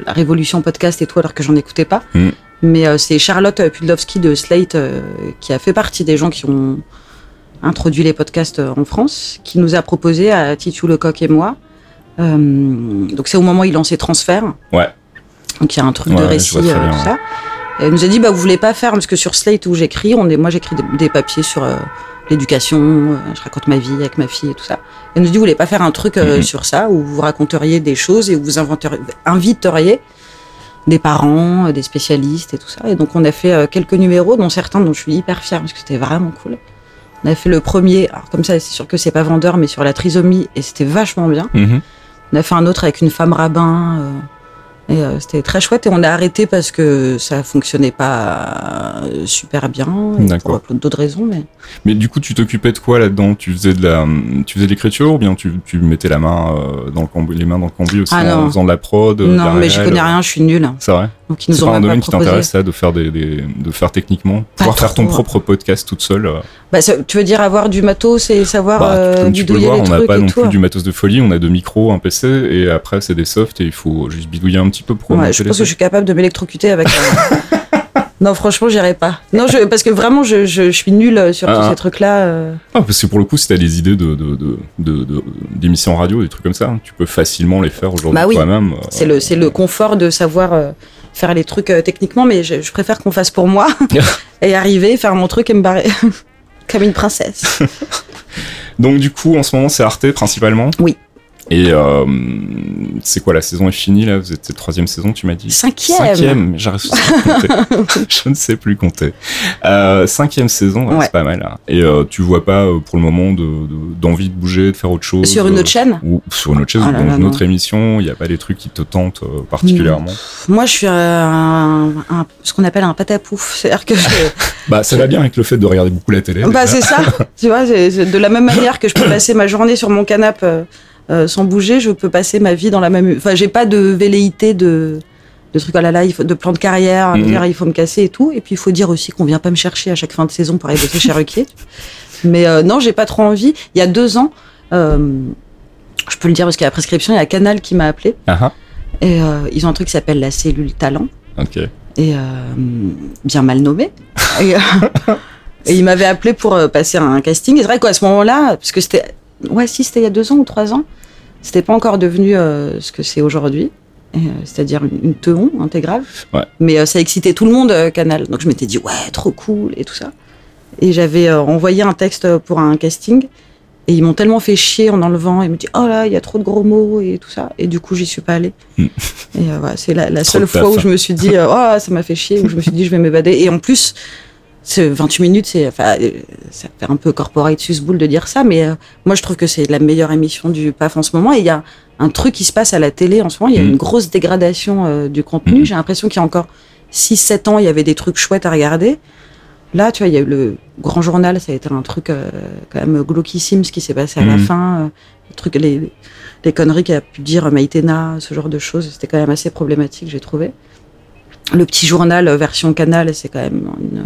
la révolution podcast et tout, alors que j'en écoutais pas. Mm. Mais euh, c'est Charlotte Pudlowski de Slate euh, qui a fait partie des gens qui ont introduit les podcasts euh, en France, qui nous a proposé à Titu Lecoq et moi. euh, donc c'est au moment où il lançait Transfert. Ouais. Donc il y a un truc Ouais, de récit, euh, bien, tout ouais. ça. Elle nous a dit, bah vous voulez pas faire parce que sur Slate où j'écris, on est, moi j'écris des, des papiers sur euh, l'éducation, euh, je raconte ma vie avec ma fille et tout ça. Elle nous dit, vous voulez pas faire un truc euh, Mhm. sur ça où vous raconteriez des choses et où vous inventeriez, inviteriez des parents, des spécialistes et tout ça. Et donc on a fait quelques numéros, dont certains dont je suis hyper fière parce que c'était vraiment cool. On a fait le premier, alors comme ça c'est sûr que c'est pas vendeur, mais sur la trisomie et c'était vachement bien. Mhm. On a fait un autre avec une femme rabbin. Euh, et euh, c'était très chouette. Et on a arrêté parce que ça fonctionnait pas euh, super bien. D'accord. Pour d'autres raisons. Mais... Mais du coup, tu t'occupais de quoi là-dedans? Tu faisais de la, tu faisais de l'écriture ou bien tu, tu mettais la main euh, dans le cambouis, les mains dans le cambouis aussi Ah en faisant de la prod de non, la mais je connais euh, rien, je suis nulle. C'est vrai? Donc ils nous ont pas un domaine qui t'intéresse ça, de faire des, des- de faire techniquement, pouvoir faire ton propre podcast toute seule. Euh. Bah, ça- tu veux dire avoir du matos et savoir Bah, euh, comme tu peux le bidouiller voir, les on n'a pas non tout. plus du matos de folie, on a deux micros, un PC et après c'est des softs et il faut juste bidouiller un petit peu pour Ouais, je pense que je suis capable de m'électrocuter avec. euh, non, franchement, j'irai pas. Non, je, parce que vraiment, je, je, je suis nulle sur tous Ah. ces trucs-là. euh. Ah, parce que pour le coup, si t'as des idées de, de, de, de- de- d'émissions radio, des trucs comme ça, hein, tu peux facilement les faire aujourd'hui Bah oui. toi-même. euh. C'est le, c'est le confort de savoir euh, faire les trucs euh, techniquement, mais je, je préfère qu'on fasse pour moi et arriver, faire mon truc et me barrer comme une princesse. Donc du coup, en ce moment, c'est Arte principalement? Oui. Et euh, c'est quoi la saison est finie là? Vous êtes cette troisième saison, tu m'as dit? Cinquième. Cinquième, j'arrive. Je ne sais plus compter. Euh, cinquième saison, ouais, c'est pas mal. hein. Et euh, tu vois pas euh, pour le moment de- de- d'envie de, bouger, de faire autre chose Sur une autre chaîne? ou sur une autre chaise Ah ou là dans là, une non. autre émission, il n'y a pas des trucs qui te tentent particulièrement? Moi, je suis un, un- ce qu'on appelle un patapouf. C'est-à-dire que je, Bah ça va bien avec le fait de regarder beaucoup la télé. bah, c'est ça. Tu vois, de la même manière que je peux passer ma journée sur mon canapé euh, sans bouger, je peux passer ma vie dans la même. Enfin, j'ai pas de velléité de de trucs à la là, il faut, de plan de carrière, dire, il faut me casser et tout. Et puis il faut dire aussi qu'on vient pas me chercher à chaque fin de saison pour aller bosser chez Ruquier. Mais euh, non, j'ai pas trop envie. Il y a deux ans, euh, je peux le dire parce qu'il y a la prescription, il y a Canal qui m'a appelé Ah ah, et ils ont un truc qui s'appelle la cellule talent ok. et bien mal nommé. Et, et il m'avait appelé pour passer un casting. Et c'est vrai qu'à ce moment-là, parce que c'était, ouais, si c'était il y a deux ans ou trois ans, c'était pas encore devenu euh, ce que c'est aujourd'hui. Euh, C'est-à-dire une, une teon intégrale. Ouais. Mais euh, ça excitait tout le monde, euh, Canal. Donc je m'étais dit, ouais, trop cool et tout ça. Et j'avais envoyé un texte pour un casting. Et ils m'ont tellement fait chier en enlevant. Ils me disent, oh là, il y a trop de gros mots et tout ça. Et du coup, j'y suis pas allée. Mm. Et voilà, c'est la, la seule fois taf. où je me suis dit, oh, ça m'a fait chier, où je me suis dit, je vais m'évader. Et en plus, ce 28 minutes, c'est, enfin, euh, ça fait un peu corporate susboule de dire ça, mais euh, moi, je trouve que c'est la meilleure émission du PAF en ce moment. Et il y a un truc qui se passe à la télé en ce moment. Il y a Mm. une grosse dégradation euh, du contenu. Mm. J'ai l'impression qu'il y a encore 6-7 ans, il y avait des trucs chouettes à regarder. Là, tu vois, il y a eu le grand journal, ça a été un truc euh, quand même glauquissime, ce qui s'est passé à la Mhm. fin. euh, le truc, les, les conneries qu'a pu dire Maïtena, ce genre de choses, c'était quand même assez problématique, j'ai trouvé. Le petit journal euh, version canal, c'est quand même une,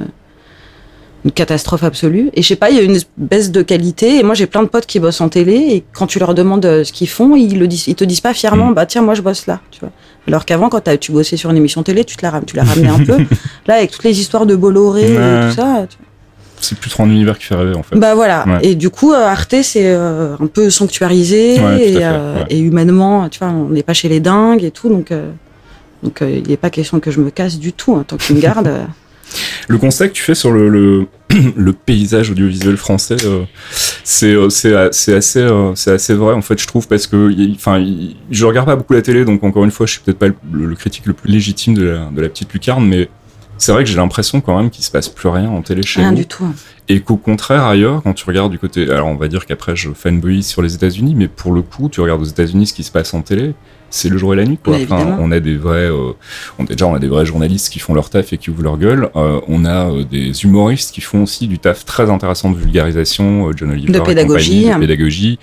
une catastrophe absolue. Et je sais pas, il y a une baisse de qualité. Et moi, j'ai plein de potes qui bossent en télé. Et quand tu leur demandes euh, ce qu'ils font, ils, le disent, ils te disent pas fièrement, bah tiens, moi je bosse là. Tu vois. Alors qu'avant, quand tu bossais sur une émission télé, tu te la, tu la ramenais un peu. Là, avec toutes les histoires de Bolloré et Ouais. tout ça. tu- C'est plus trop un univers qui fait rêver en fait. Bah voilà. Ouais. Et du coup, euh, Arte, c'est euh, un peu sanctuarisé Ouais, et, fait, euh, ouais. et humainement, tu vois, on n'est pas chez les dingues et tout. Donc, euh, donc euh, il n'est pas question que je me casse du tout. hein, tant qu'ils me gardent. Le constat que tu fais sur le, le, le paysage audiovisuel français, euh, c'est euh, assez, euh, c'est assez vrai en fait, je trouve, parce que enfin, je regarde pas beaucoup la télé, donc encore une fois, je suis peut-être pas le, le critique le plus légitime de la, de la petite lucarne, mais c'est vrai que j'ai l'impression quand même qu'il se passe plus rien en télé chez Rien nous. du tout. Et qu'au contraire, ailleurs, quand tu regardes du côté. Alors, on va dire qu'après, je fanboy sur les États-Unis, mais pour le coup, tu regardes aux États-Unis ce qui se passe en télé, c'est le jour et la nuit, quoi. Enfin, on a des vrais. euh, on, déjà, on a des vrais journalistes qui font leur taf et qui ouvrent leur gueule. Euh, on a euh, des humoristes qui font aussi du taf très intéressant de vulgarisation, John Oliver De pédagogie. de pédagogie,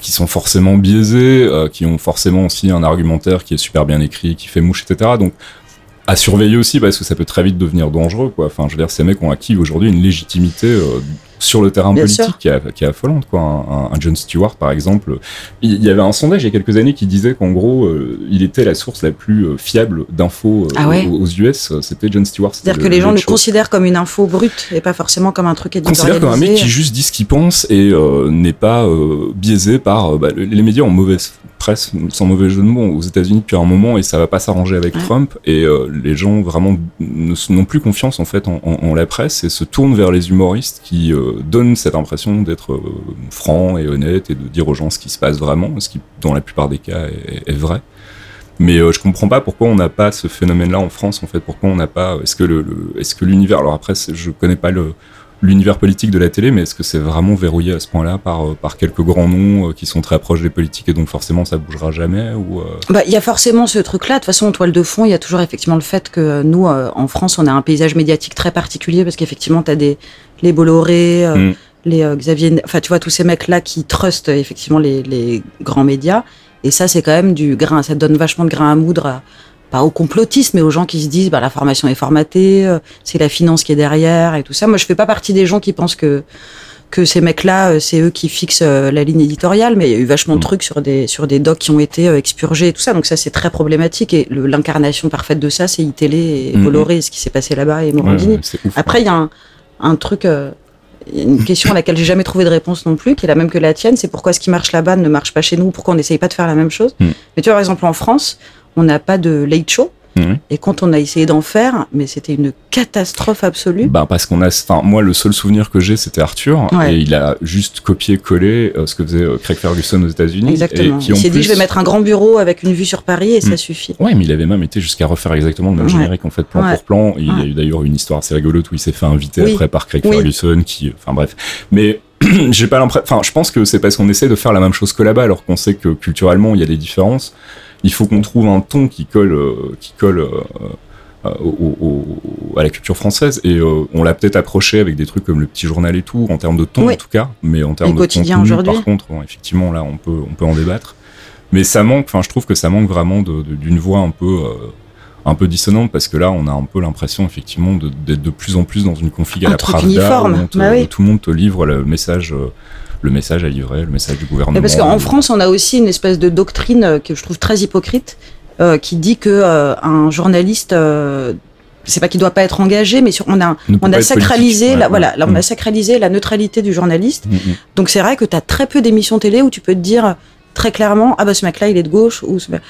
qui sont forcément biaisés, qui ont forcément aussi un argumentaire qui est super bien écrit, qui fait mouche, etc. Donc, à surveiller aussi parce que ça peut très vite devenir dangereux quoi. Enfin, je veux dire, ces mecs ont acquis aujourd'hui une légitimité euh, sur le terrain Bien politique qui est, qui est affolante quoi. Un, un John Stewart par exemple, il y avait un sondage il y a quelques années qui disait qu'en gros, euh, il était la source la plus euh, fiable d'infos euh, Ah ouais aux, aux US. euh, C'était John Stewart. C'est-à-dire que le- les gens le considèrent comme une info brute et pas forcément comme un truc considère éditorialisé. comme un mec qui juste dit ce qu'il pense et euh, n'est pas euh, biaisé par bah, le- les médias en mauvaise presse, sans mauvais jeu de mots, aux États-Unis depuis un moment et ça va pas s'arranger avec Ouais. Trump et euh, les gens vraiment n'ont plus confiance en fait en, en- en la presse et se tournent vers les humoristes qui euh, donnent cette impression d'être euh, franc et honnête et de dire aux gens ce qui se passe vraiment, ce qui dans la plupart des cas est, est vrai. Mais euh, je comprends pas pourquoi on n'a pas ce phénomène-là en France en fait. Pourquoi on n'a pas Est-ce que le, le- est-ce que l'univers Alors après, je connais pas le l'univers politique de la télé, mais est-ce que c'est vraiment verrouillé à ce point-là par euh, par quelques grands noms euh, qui sont très proches des politiques et donc forcément ça bougera jamais ou euh, Bah, il y a forcément ce truc-là. De toute façon, en toile de fond, il y a toujours effectivement le fait que nous, en France, on a un paysage médiatique très particulier parce qu'effectivement, tu as des, les Bolloré, Mm. les euh, Xavier, enfin, tu vois, tous ces mecs-là qui trustent effectivement les, les grands médias. Et ça, c'est quand même du grain. Ça donne vachement de grain à moudre, à- pas aux complotistes, mais aux gens qui se disent, bah, la formation est formatée, euh, c'est la finance qui est derrière et tout ça. Moi, je fais pas partie des gens qui pensent que que ces mecs-là, euh, c'est eux qui fixent euh, la ligne éditoriale, mais il y a eu vachement de Mm. trucs sur des sur des docs qui ont été expurgés et tout ça. Donc ça, c'est très problématique. Et l'incarnation parfaite de ça, c'est iTélé et Mhm. Bolloré, ce qui s'est passé là-bas et Morandini. ouais. Après, il y a un, un truc, euh, une question à laquelle j'ai jamais trouvé de réponse non plus, qui est la même que la tienne, c'est pourquoi ce qui marche là-bas ne marche pas chez nous, pourquoi on n'essaye pas de faire la même chose. Mm. Mais tu vois, par exemple, en France, on n'a pas de late show. Mhm. Et quand on a essayé d'en faire, mais c'était une catastrophe absolue. Bah parce qu'on a, enfin moi le seul souvenir que j'ai c'était Arthur Ouais. et il a juste copié-collé euh, ce que faisait euh, Craig Ferguson aux États-Unis. Exactement. Et qui, Il s'est dit, plus- je vais mettre un grand bureau avec une vue sur Paris et ça Mm. suffit. Ouais, mais il avait même été jusqu'à refaire exactement le même Ouais. générique en fait plan Ouais. pour plan. Il y a eu d'ailleurs une histoire assez rigolote où il s'est fait inviter Oui. après par Craig Oui. Ferguson qui, enfin bref. Mais j'ai pas l'impression, enfin je pense que c'est parce qu'on essaie de faire la même chose que là-bas alors qu'on sait que culturellement il y a des différences. Il faut qu'on trouve un ton qui colle, euh, qui colle. euh, euh, au- au- au- à la culture française et euh, on l'a peut-être approché avec des trucs comme le petit journal et tout en termes de ton Oui. en tout cas mais en termes Et de quotidien contenu, aujourd'hui. par contre bon, effectivement là on peut on peut en débattre mais ça manque enfin je trouve que ça manque vraiment d'une voix un peu euh, un peu dissonante parce que là on a un peu l'impression effectivement d'être de plus en plus dans une config à Un la Pravda où te- bah oui. où tout le monde te livre le message euh, le message à livrer le message du gouvernement parce qu'en France, on a aussi une espèce de doctrine euh, que je trouve très hypocrite, euh, qui dit que euh, un journaliste, euh, c'est pas qu'il doit pas être engagé, mais sur, on a, Ne on a sacralisé, la, Ouais, voilà, là, on Mm. a sacralisé la neutralité du journaliste. Mm, mm. Donc c'est vrai que tu as très peu d'émissions télé où tu peux te dire très clairement, ah bah ce mec-là, il est de gauche ou ce mec-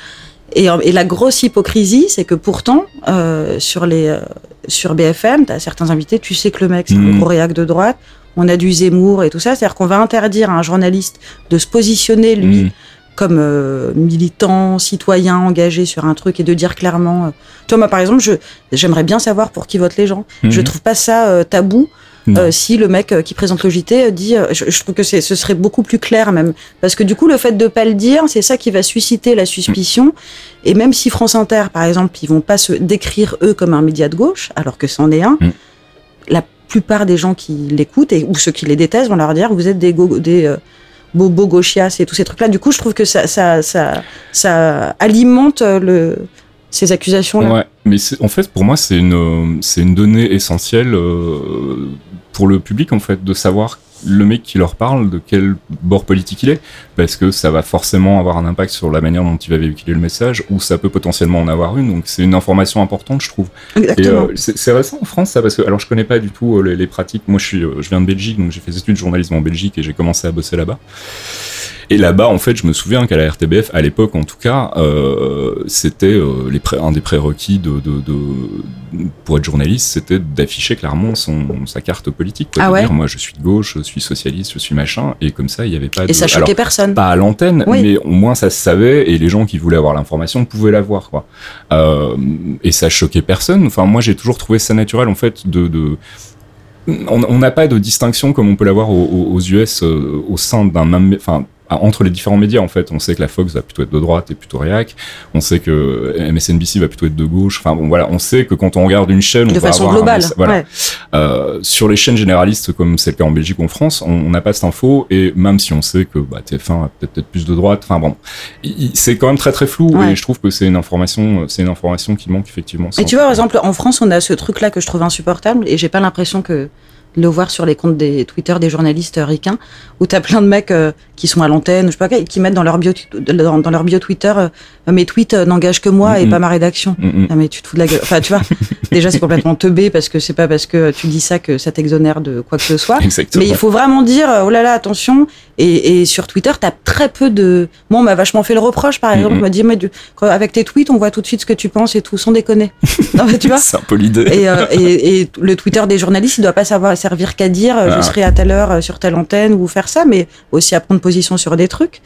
et, et la grosse hypocrisie, c'est que pourtant, euh, sur, les, euh, sur BFM, tu as certains invités, tu sais que le mec, c'est un gros réac de droite, on a du Zemmour et tout ça. C'est-à-dire qu'on va interdire à un journaliste de se positionner, lui, Mm. comme euh, militant, citoyen engagé sur un truc et de dire clairement. euh, Tu vois, moi, par exemple, je j'aimerais bien savoir pour qui votent les gens. Mhm. Je trouve pas ça euh, tabou. Euh, si le mec euh, qui présente le JT euh, dit, je, je trouve que c'est, ce serait beaucoup plus clair même, parce que du coup le fait de pas le dire, c'est ça qui va susciter la suspicion. Et même si France Inter, par exemple, ils vont pas se décrire eux comme un média de gauche, alors que c'en est un, Mm. Plupart des gens qui l'écoutent et ou ceux qui les détestent vont leur dire, vous êtes des des euh, bobos gauchias et tous ces trucs-là. Du coup, je trouve que ça alimente euh, ces accusations-là. Ouais, mais en fait, pour moi, c'est une, euh, donnée essentielle pour le public, en fait, de savoir le mec qui leur parle, de quel bord politique il est, parce que ça va forcément avoir un impact sur la manière dont il va véhiculer le message, ou ça peut potentiellement en avoir une, donc c'est une information importante, je trouve. Euh, c'est c'est récent en France, ça, parce que, alors je connais pas du tout euh, les, les pratiques, moi je, suis, euh, je viens de Belgique, donc j'ai fait des études de journalisme en Belgique et j'ai commencé à bosser là-bas. Et là-bas, en fait, je me souviens qu'à la RTBF, à l'époque en tout cas, euh, c'était euh, les un des prérequis de, de, de- pour être journaliste, c'était d'afficher clairement son, sa carte politique. Quoi, Ah de ouais dire, moi, je suis de gauche, je suis socialiste, je suis machin, et comme ça, il n'y avait pas de. Et ça choquait alors, personne. pas à l'antenne, Oui. mais au moins ça se savait et les gens qui voulaient avoir l'information pouvaient l'avoir quoi. Euh, et ça choquait personne. Enfin moi j'ai toujours trouvé ça naturel en fait de, de... on n'a pas de distinction comme on peut l'avoir aux, aux- aux US euh, au sein d'un même, enfin entre les différents médias en fait. On sait que la Fox va plutôt être de droite et plutôt réac. On sait que MSNBC va plutôt être de gauche. Enfin bon voilà, on sait que quand on regarde une chaîne, de on va façon avoir globale. voilà. ouais. Euh, sur les chaînes généralistes comme c'est le cas en Belgique ou en France, on n'a pas cette info et même si on sait que bah, TF1 a peut-être plus de droite, enfin bon, c'est quand même très très flou Ouais. et je trouve que c'est une information, c'est une information qui manque effectivement. Et tu vois, par exemple, en France, on a ce truc-là que je trouve insupportable, et j'ai pas l'impression que de le voir sur les comptes des Twitter des journalistes ricains, où t'as plein de mecs euh, qui sont à l'antenne, je sais pas qui mettent dans leur bio, dans, dans leur bio Twitter, euh, mes tweets euh, n'engagent que moi et pas ma rédaction. Mm. Ah, mais tu te fous de la gueule. Enfin, tu vois, déjà, c'est complètement teubé parce que c'est pas parce que tu dis ça que ça t'exonère de quoi que ce soit. Exactement. Mais il faut vraiment dire, euh, oh là là, attention. Et, et sur Twitter, t'as très peu de. Moi, on m'a vachement fait le reproche, par exemple. On m'a dit, mais du- avec tes tweets, on voit tout de suite ce que tu penses et tout, sans déconner. non, mais tu vois c'est un peu l'idée. et, euh, et, et le Twitter des journalistes, il doit pas savoir servir qu'à dire euh, Ah. je serai à telle heure sur telle antenne ou faire ça, mais aussi à prendre sur des trucs.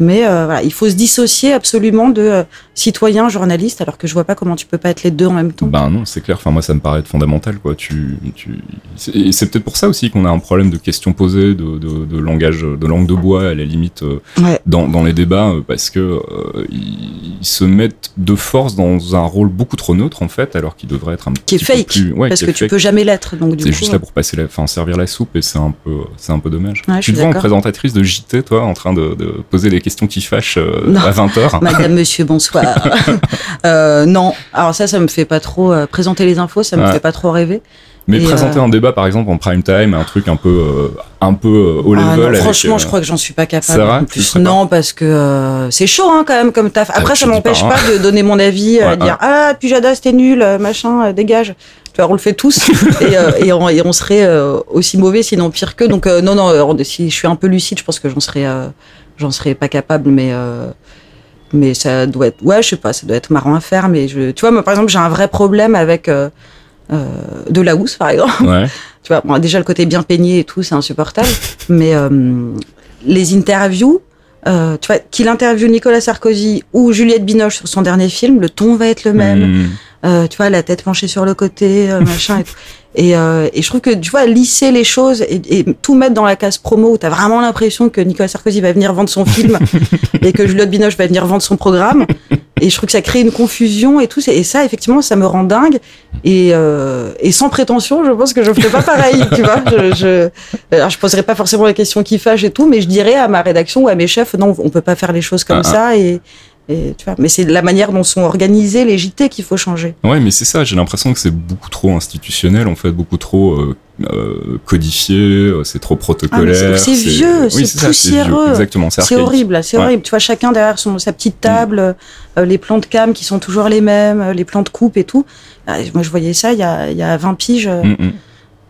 Mais euh, il faut se dissocier absolument de euh, citoyen journaliste, alors que je vois pas comment tu peux pas être les deux en même temps. Ben non, c'est clair. Enfin, moi, ça me paraît être fondamental, quoi. Tu, tu... c'est- Et c'est peut-être pour ça aussi qu'on a un problème de questions posées, de, de, de langage, de langue de bois, à la limite, euh, Ouais. dans, dans les débats, euh, parce que euh, ils, ils se mettent de force dans un rôle beaucoup trop neutre, en fait, alors qu'il devrait être un Qui est petit peu fake, plus... Ouais, parce qui que est tu peux jamais l'être. Donc du C'est juste là pour passer la, enfin, servir la soupe et c'est un peu, c'est un peu dommage. Ouais, tu te vois en présentatrice de JT, toi, en train de, de poser les questions qui fâchent euh, à 20h. Madame, monsieur, bonsoir. Euh, non, alors ça, ça me fait pas trop euh, présenter les infos, ça me Ouais. fait pas trop rêver. Mais Et, présenter euh, un débat, par exemple, en prime time, un truc un peu, euh, un peu euh, haut Ah level. non, avec, franchement, euh, je crois que j'en suis pas capable. vrai En plus, pas non, parce que euh, c'est chaud hein, quand même comme taf. Après, Ah, ça m'empêche pas, pas, hein. de donner mon avis, euh, Ouais, dire ah Pujada c'était nul, euh, machin, euh, dégage. Tu vois, on le fait tous et, euh, et, on, et on serait euh, aussi mauvais, sinon pire que. Donc euh, non, non. euh, si je suis un peu lucide, je pense que j'en serais, euh, j'en serais pas capable, mais. Mais ça doit être, ouais, je sais pas, ça doit être marrant à faire. Mais je, tu vois, moi, par exemple, j'ai un vrai problème avec euh, euh, de la housse, par exemple. Ouais. Tu vois, bon, déjà le côté bien peigné et tout, c'est insupportable. mais euh, les interviews, euh, tu vois, qu'il interviewe Nicolas Sarkozy ou Juliette Binoche sur son dernier film, le ton va être le même. Mmh. Euh, tu vois, la tête penchée sur le côté, euh, machin et tout. Et, euh, et je trouve que, tu vois, lisser les choses et, et tout mettre dans la case promo où t'as vraiment l'impression que Nicolas Sarkozy va venir vendre son film et que Juliette Binoche va venir vendre son programme. Et je trouve que ça crée une confusion et tout. Et ça, effectivement, ça me rend dingue. Et, euh, et sans prétention, je pense que je ferais pas pareil, tu vois. Je, je, alors, je poserais pas forcément les questions qui fâchent et tout, mais je dirais à ma rédaction ou à mes chefs, non, on peut pas faire les choses comme Ah, ah. ça. Et, et tu vois, mais c'est la manière dont sont organisés les JT qu'il faut changer. Ouais, mais c'est ça, j'ai l'impression que c'est beaucoup trop institutionnel, en fait, beaucoup trop euh, euh, codifié, euh, c'est trop protocolaire. c'est vieux, c'est poussiéreux. Exactement, c'est horrible, c'est Ouais. horrible. Tu vois, chacun derrière son, sa petite table, euh, les plans de cam qui sont toujours les mêmes, les plans de coupe et tout. Ah, moi, je voyais ça il y a, il y a 20 piges. Mm, mm.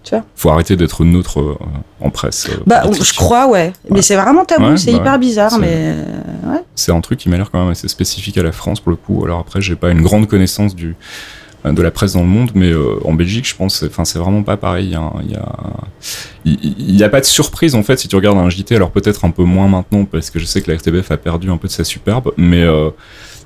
Tu vois Faut arrêter d'être neutre euh, en presse. euh, Bah, je crois, ouais. Mais c'est vraiment tabou, Ouais, c'est bah hyper ouais. bizarre, C'est- mais euh, ouais. C'est un truc qui m'a l'air quand même assez spécifique à la France pour le coup. Alors après, j'ai pas une grande connaissance du de la presse dans le monde, mais euh, en Belgique, je pense, enfin, c'est vraiment pas pareil. Il y a, il y a, il- il y a pas de surprise en fait si tu regardes un JT. Alors peut-être un peu moins maintenant parce que je sais que la RTBF a perdu un peu de sa superbe, mais euh,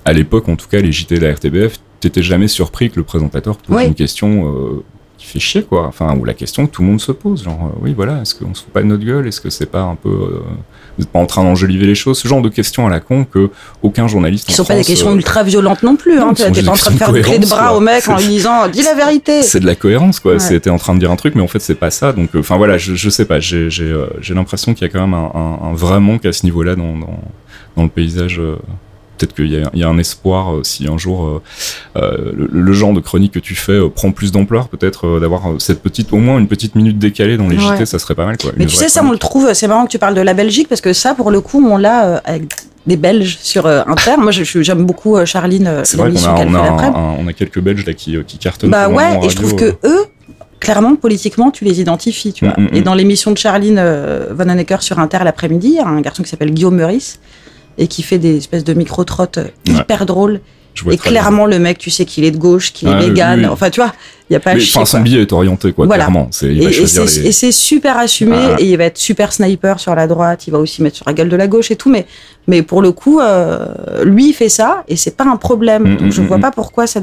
à l'époque, en tout cas, les JT de la RTBF, t'étais jamais surpris que le présentateur pose Oui. une question. euh, qui fait chier quoi, enfin ou la question que tout le monde se pose, genre euh, oui voilà, est-ce qu'on se fout pas de notre gueule, est-ce que c'est pas un peu, euh, vous êtes pas en train d'enjoliver les choses, ce genre de questions à la con que aucun journaliste Qui sont pas des France, questions euh, ultra violentes non plus. Hein. T'es pas en train de faire une clé de bras quoi. au mec en lui disant dis la vérité. c'est de la cohérence quoi Ouais. c'était en train de dire un truc mais en fait c'est pas ça donc enfin voilà je, je sais pas j'ai l'impression qu'il y a quand même un, un, un vrai manque à ce niveau là dans, dans dans le paysage peut-être qu'il y, a- il y a un espoir euh, si un jour euh, euh, le, le genre de chronique que tu fais prend plus d'ampleur peut-être d'avoir cette petite au moins une petite minute décalée dans les Ouais. JT ça serait pas mal quoi Mais tu sais, ça, on le trouve, c'est marrant que tu parles de la Belgique, parce que ça, pour le coup, on l'a avec des Belges sur euh, Inter. Moi, j'aime beaucoup euh, Charline, c'est vrai qu'on a, on, a l'après. un- un- on a quelques Belges là qui, qui cartonnent Bah ouais, et je trouve que eux, clairement, politiquement, tu les identifies, tu vois. Mm, mm, Et mm. dans l'émission de Charline euh, Van Honecker sur Inter l'après-midi, il y a un garçon qui s'appelle Guillaume Meurice et qui fait des espèces de micro-trottes Ouais. hyper drôles. Et bien. clairement, le mec, tu sais qu'il est de gauche, qu'il Ah, est vegan. oui. Enfin, tu vois, il y a pas Mais, chier, enfin, son billet est orienté quoi Voilà. clairement c'est Et, c'est les super assumé Ah. et il va être super sniper sur la droite, il va aussi mettre sur la gueule de la gauche et tout, mais, mais pour le coup, euh, lui il fait ça et c'est pas un problème. Mm, Donc je mm, vois mm. pas pourquoi ça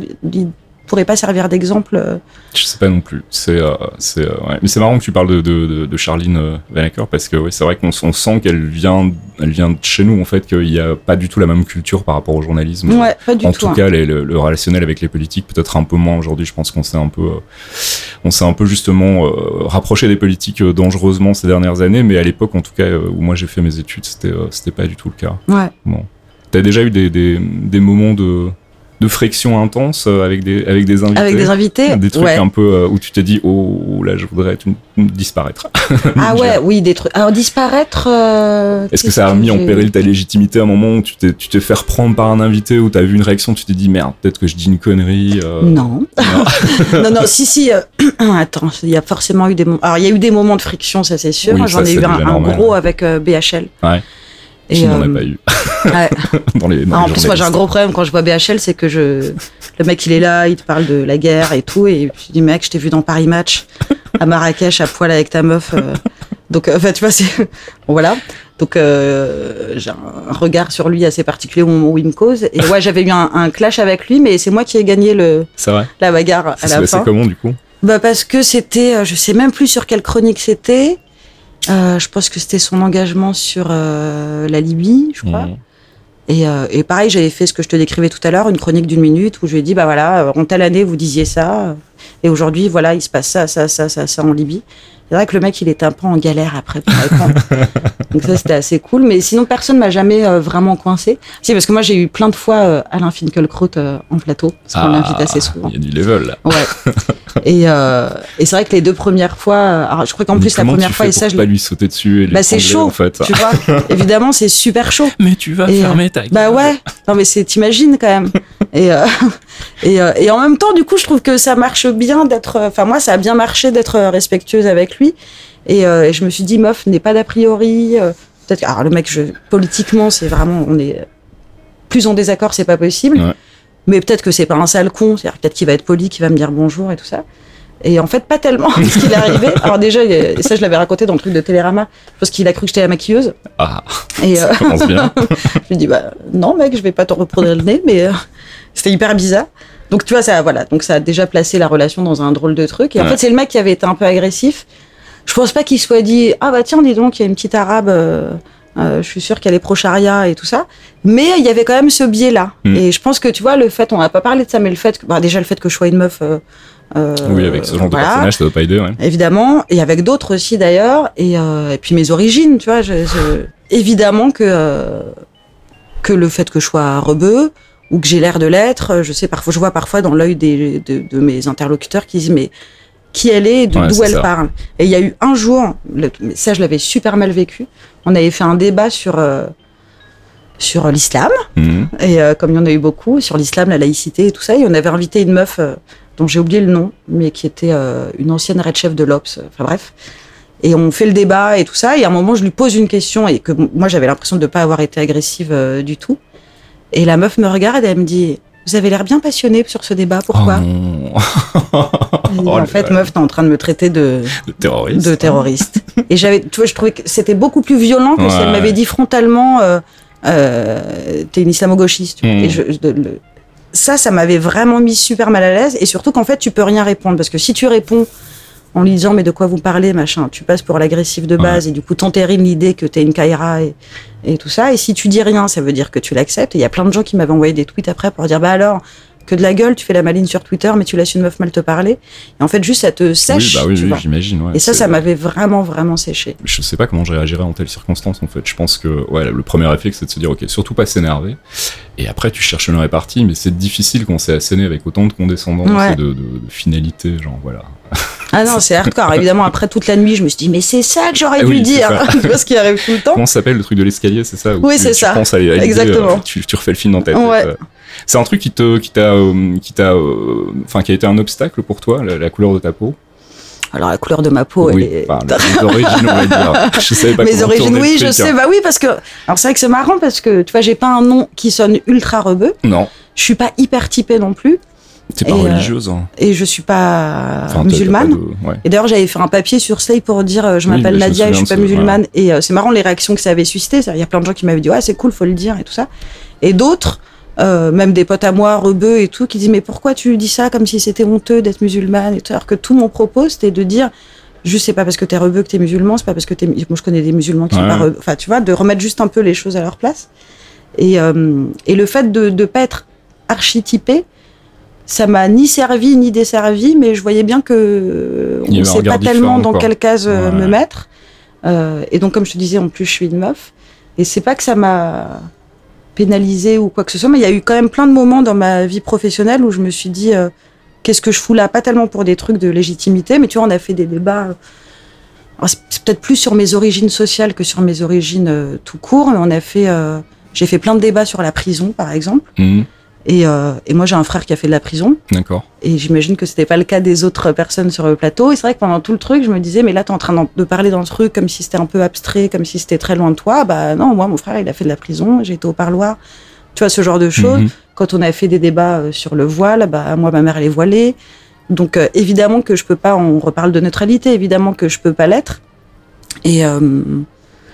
pourrait pas servir d'exemple. euh, Je sais pas non plus. C'est, euh, c'est, euh, ouais. Mais c'est marrant que tu parles de, de, de, de Charline Vanacker parce que ouais, c'est vrai qu'on on sent qu'elle vient, elle vient de chez nous en fait, qu'il y a pas du tout la même culture par rapport au journalisme. Ouais, pas du en tout. tout hein. cas, les- le, le relationnel avec les politiques, peut-être un peu moins aujourd'hui. Je pense qu'on s'est un peu, on s'est un peu justement euh, rapproché des politiques dangereusement ces dernières années. Mais à l'époque, en tout cas, où moi j'ai fait mes études, c'était, c'était pas du tout le cas. Ouais. Bon. T'as déjà eu des, des, des moments de, de friction intense euh, avec des, avec des invités Avec des invités. Des trucs ouais. un peu euh, où tu t'es dit, oh là, je voudrais être une- une- disparaître. Ah ouais, oui, des trucs. Alors disparaître. euh, Est-ce que ça a mis en péril ta légitimité à un moment où tu t'es, tu t'es fait reprendre par un invité, où t'as vu une réaction, tu t'es dit, merde, peut-être que je dis une connerie. euh, Non. non. non, non, si, si. attends, il y a forcément eu des moments. Alors, il y a eu des moments de friction, ça c'est sûr. Oui, J'en ai eu un, un gros avec BHL. Ouais. Et, Qui n'en a euh, pas eu ouais. dans les. dans Ah, en plus, moi, j'ai un gros problème quand je vois BHL, c'est que je, le mec, il est là, il te parle de la guerre et tout, et je dis, mec, je t'ai vu dans Paris Match, à Marrakech, à poil avec ta meuf. euh. Donc, euh, enfin, tu vois, c'est, bon, voilà. Donc, euh, j'ai un regard sur lui assez particulier au moment où il me cause. Et ouais, j'avais eu un, un clash avec lui, mais c'est moi qui ai gagné le, vrai. la bagarre à la fin. comment du coup? Bah parce que c'était, euh, je sais même plus sur quelle chronique c'était. Euh, je pense que c'était son engagement sur euh, la Libye, je crois. Mmh. Et, euh, et pareil, j'avais fait ce que je te décrivais tout à l'heure, une chronique d'une minute où je lui ai dit, bah voilà, euh, en telle année, vous disiez ça. euh, Et aujourd'hui, voilà, il se passe ça, ça, ça, ça, ça en Libye. C'est vrai que le mec, il était un peu en galère après pour répondre. Donc ça, c'était assez cool. Mais sinon, personne m'a jamais euh, vraiment coincé. Si, parce que moi, j'ai eu plein de fois euh, Alain Finkielkraut euh, en plateau, parce qu'on l'invite assez souvent. Ah, Il y a du level là. Ouais. et euh, et c'est vrai que les deux premières fois, euh, alors je crois qu'en plus la première tu fois, fais et ça, pour je pas lui sauter dessus et bah c'est chaud, en fait. tu vois. Évidemment, c'est super chaud. Mais tu vas Et, euh, fermer ta gueule. Bah ouais. Non mais c'est, t'imagines quand même. Et euh, et euh, et en même temps, du coup, je trouve que ça marche bien d'être. Enfin moi, ça a bien marché d'être respectueuse avec lui. Et, euh, et je me suis dit, meuf, n'est pas d'a priori. euh, Peut-être. Alors le mec, je, politiquement, c'est vraiment, on est plus en désaccord, c'est pas possible. Ouais. Mais peut-être que c'est pas un sale con. C'est-à-dire peut-être qu'il va être poli, qu'il va me dire bonjour et tout ça. Et en fait, pas tellement, parce qu'il est arrivé. Alors déjà, et ça, je l'avais raconté dans le truc de Télérama, parce qu'il a cru que j'étais la maquilleuse. Ah, Et euh, ça commence bien. je lui dis bah non mec, je vais pas te reproduire le nez, mais euh, c'était hyper bizarre. Donc tu vois ça, voilà, donc ça a déjà placé la relation dans un drôle de truc. Et en fait c'est le mec qui avait été un peu agressif. Je pense pas qu'il soit dit ah bah tiens dis donc il y a une petite arabe, euh, euh, je suis sûre qu'elle est pro charia et tout ça. Mais il y avait quand même ce biais là. Mm. Et je pense que tu vois le fait, on n'a pas parlé de ça, mais le fait que bah, déjà le fait que je sois une meuf. euh, euh, oui, avec ce genre de personnage, ça doit pas aider, ouais. évidemment, et avec d'autres aussi d'ailleurs, et, euh, et puis mes origines, tu vois, je, je- évidemment que euh, que le fait que je sois rebeu ou que j'ai l'air de l'être, je sais parfois, je vois parfois dans l'œil des de, de mes interlocuteurs qui disent mais qui elle est, d'où Ouais, elle ça. parle. Et il y a eu un jour, le- ça je l'avais super mal vécu. On avait fait un débat sur euh, sur l'islam. Mhm. Et euh, comme il y en a eu beaucoup, sur l'islam, la laïcité et tout ça, et on avait invité une meuf euh, dont j'ai oublié le nom, mais qui était euh, une ancienne red chef de l'Obs, euh, enfin bref. Et on fait le débat et tout ça, et à un moment, je lui pose une question, et que moi, j'avais l'impression de ne pas avoir été agressive du tout. Et la meuf me regarde et elle me dit Vous avez l'air bien passionné sur ce débat, pourquoi Oh Oh En fait, meuf, t'es en train de me traiter de, terroriste. de terroriste. et j'avais, tu vois, je trouvais que c'était beaucoup plus violent que si elle m'avait dit frontalement, euh, euh, t'es une islamo-gauchiste. tu vois. Mm. Et je, je- le- ça, ça m'avait vraiment mis super mal à l'aise. Et surtout qu'en fait, tu peux rien répondre parce que si tu réponds en lui disant mais de quoi vous parlez machin, tu passes pour l'agressif de base et du coup t'entérines l'idée que t'es une Kaira et, et tout ça. Et si tu dis rien, ça veut dire que tu l'acceptes. Et il y a plein de gens qui m'avaient envoyé des tweets après pour dire bah alors que de la gueule, tu fais la maline sur Twitter, mais tu laisses une meuf mal te parler. Et en fait, juste ça te sèche. Oui, bah oui, tu j'imagine. ouais. Et ça, ça m'avait vraiment, vraiment séché. Je sais pas comment je réagirais en telle circonstance en fait. Je pense que ouais, le premier réflexe c'est de se dire ok, surtout pas s'énerver. Et après tu cherches une répartie, mais c'est difficile quand c'est asséné avec autant de condescendance Ouais. et de, de- de finalité, genre voilà. Ah non, c'est hardcore. Évidemment, après toute la nuit, je me suis dit, mais c'est ça que j'aurais Ah dû oui, c'est dire. ça. tu vois ce qui arrive tout le temps. Comment ça s'appelle le truc de l'escalier, c'est ça Oui, tu- c'est tu ça. penses à, à Exactement. euh, tu, tu refais le film dans ta tête. Ouais. C'est un truc qui te, qui t'a, euh, qui t'a, euh, enfin qui a été un obstacle pour toi, la, la couleur de ta peau? Alors, la couleur de ma peau, oui, elle est. enfin, les origines, on va dire. Je savais pas Mes origines, oui, je truc, sais. hein. Bah oui, parce que. Alors, c'est vrai que c'est marrant parce que, tu vois, j'ai pas un nom qui sonne ultra rebeu. Non, Je suis pas hyper typée non plus. t'es pas Et, euh, religieuse. hein. Et je suis pas Enfin, t'as- t'as musulmane. pas de- ouais. Et d'ailleurs, j'avais fait un papier sur Slay pour dire euh, je Oui, m'appelle je Nadia et je suis pas musulmane. Et euh, c'est marrant les réactions que ça avait suscité. C'est-à-dire, Il y a plein de gens qui m'avaient dit ouais, c'est cool, faut le dire et tout ça. Et d'autres euh, même des potes à moi, rebeux et tout, qui disent mais pourquoi tu dis ça comme si c'était honteux d'être musulmane et tout, alors que tout mon propos c'était de dire juste c'est pas parce que t'es rebeu que t'es musulman, c'est pas parce que t'es, moi je connais des musulmans qui sont pas rebeux, enfin tu vois, de remettre juste un peu les choses à leur place. Et, euh, et le fait de ne pas être archétypé, ça m'a ni servi ni desservi, mais je voyais bien que y on un sait pas tellement dans quoi. quelle case euh, Ouais. me mettre. Euh, et donc, comme je te disais, en plus, je suis une meuf. Et c'est pas que ça m'a pénalisé ou quoi que ce soit, mais il y a eu quand même plein de moments dans ma vie professionnelle où je me suis dit, euh, qu'est-ce que je fous là? Pas tellement pour des trucs de légitimité, mais tu vois, on a fait des débats. euh, alors, c'est peut-être plus sur mes origines sociales que sur mes origines euh, tout court, mais on a fait. j'ai fait plein de débats sur la prison, par exemple. Mhm. Et, euh, et moi, j'ai un frère qui a fait de la prison. D'accord. Et j'imagine que c'était pas le cas des autres personnes sur le plateau. Et c'est vrai que pendant tout le truc, je me disais, mais là, t'es en train de parler dans le truc comme si c'était un peu abstrait, comme si c'était très loin de toi. Bah non, moi, mon frère, il a fait de la prison, j'ai été au parloir. Tu vois, ce genre de choses. Mhm. Quand on a fait des débats euh, sur le voile, bah moi, ma mère, elle est voilée. Donc, euh, évidemment que je peux pas, on reparle de neutralité, évidemment que je peux pas l'être. Et euh,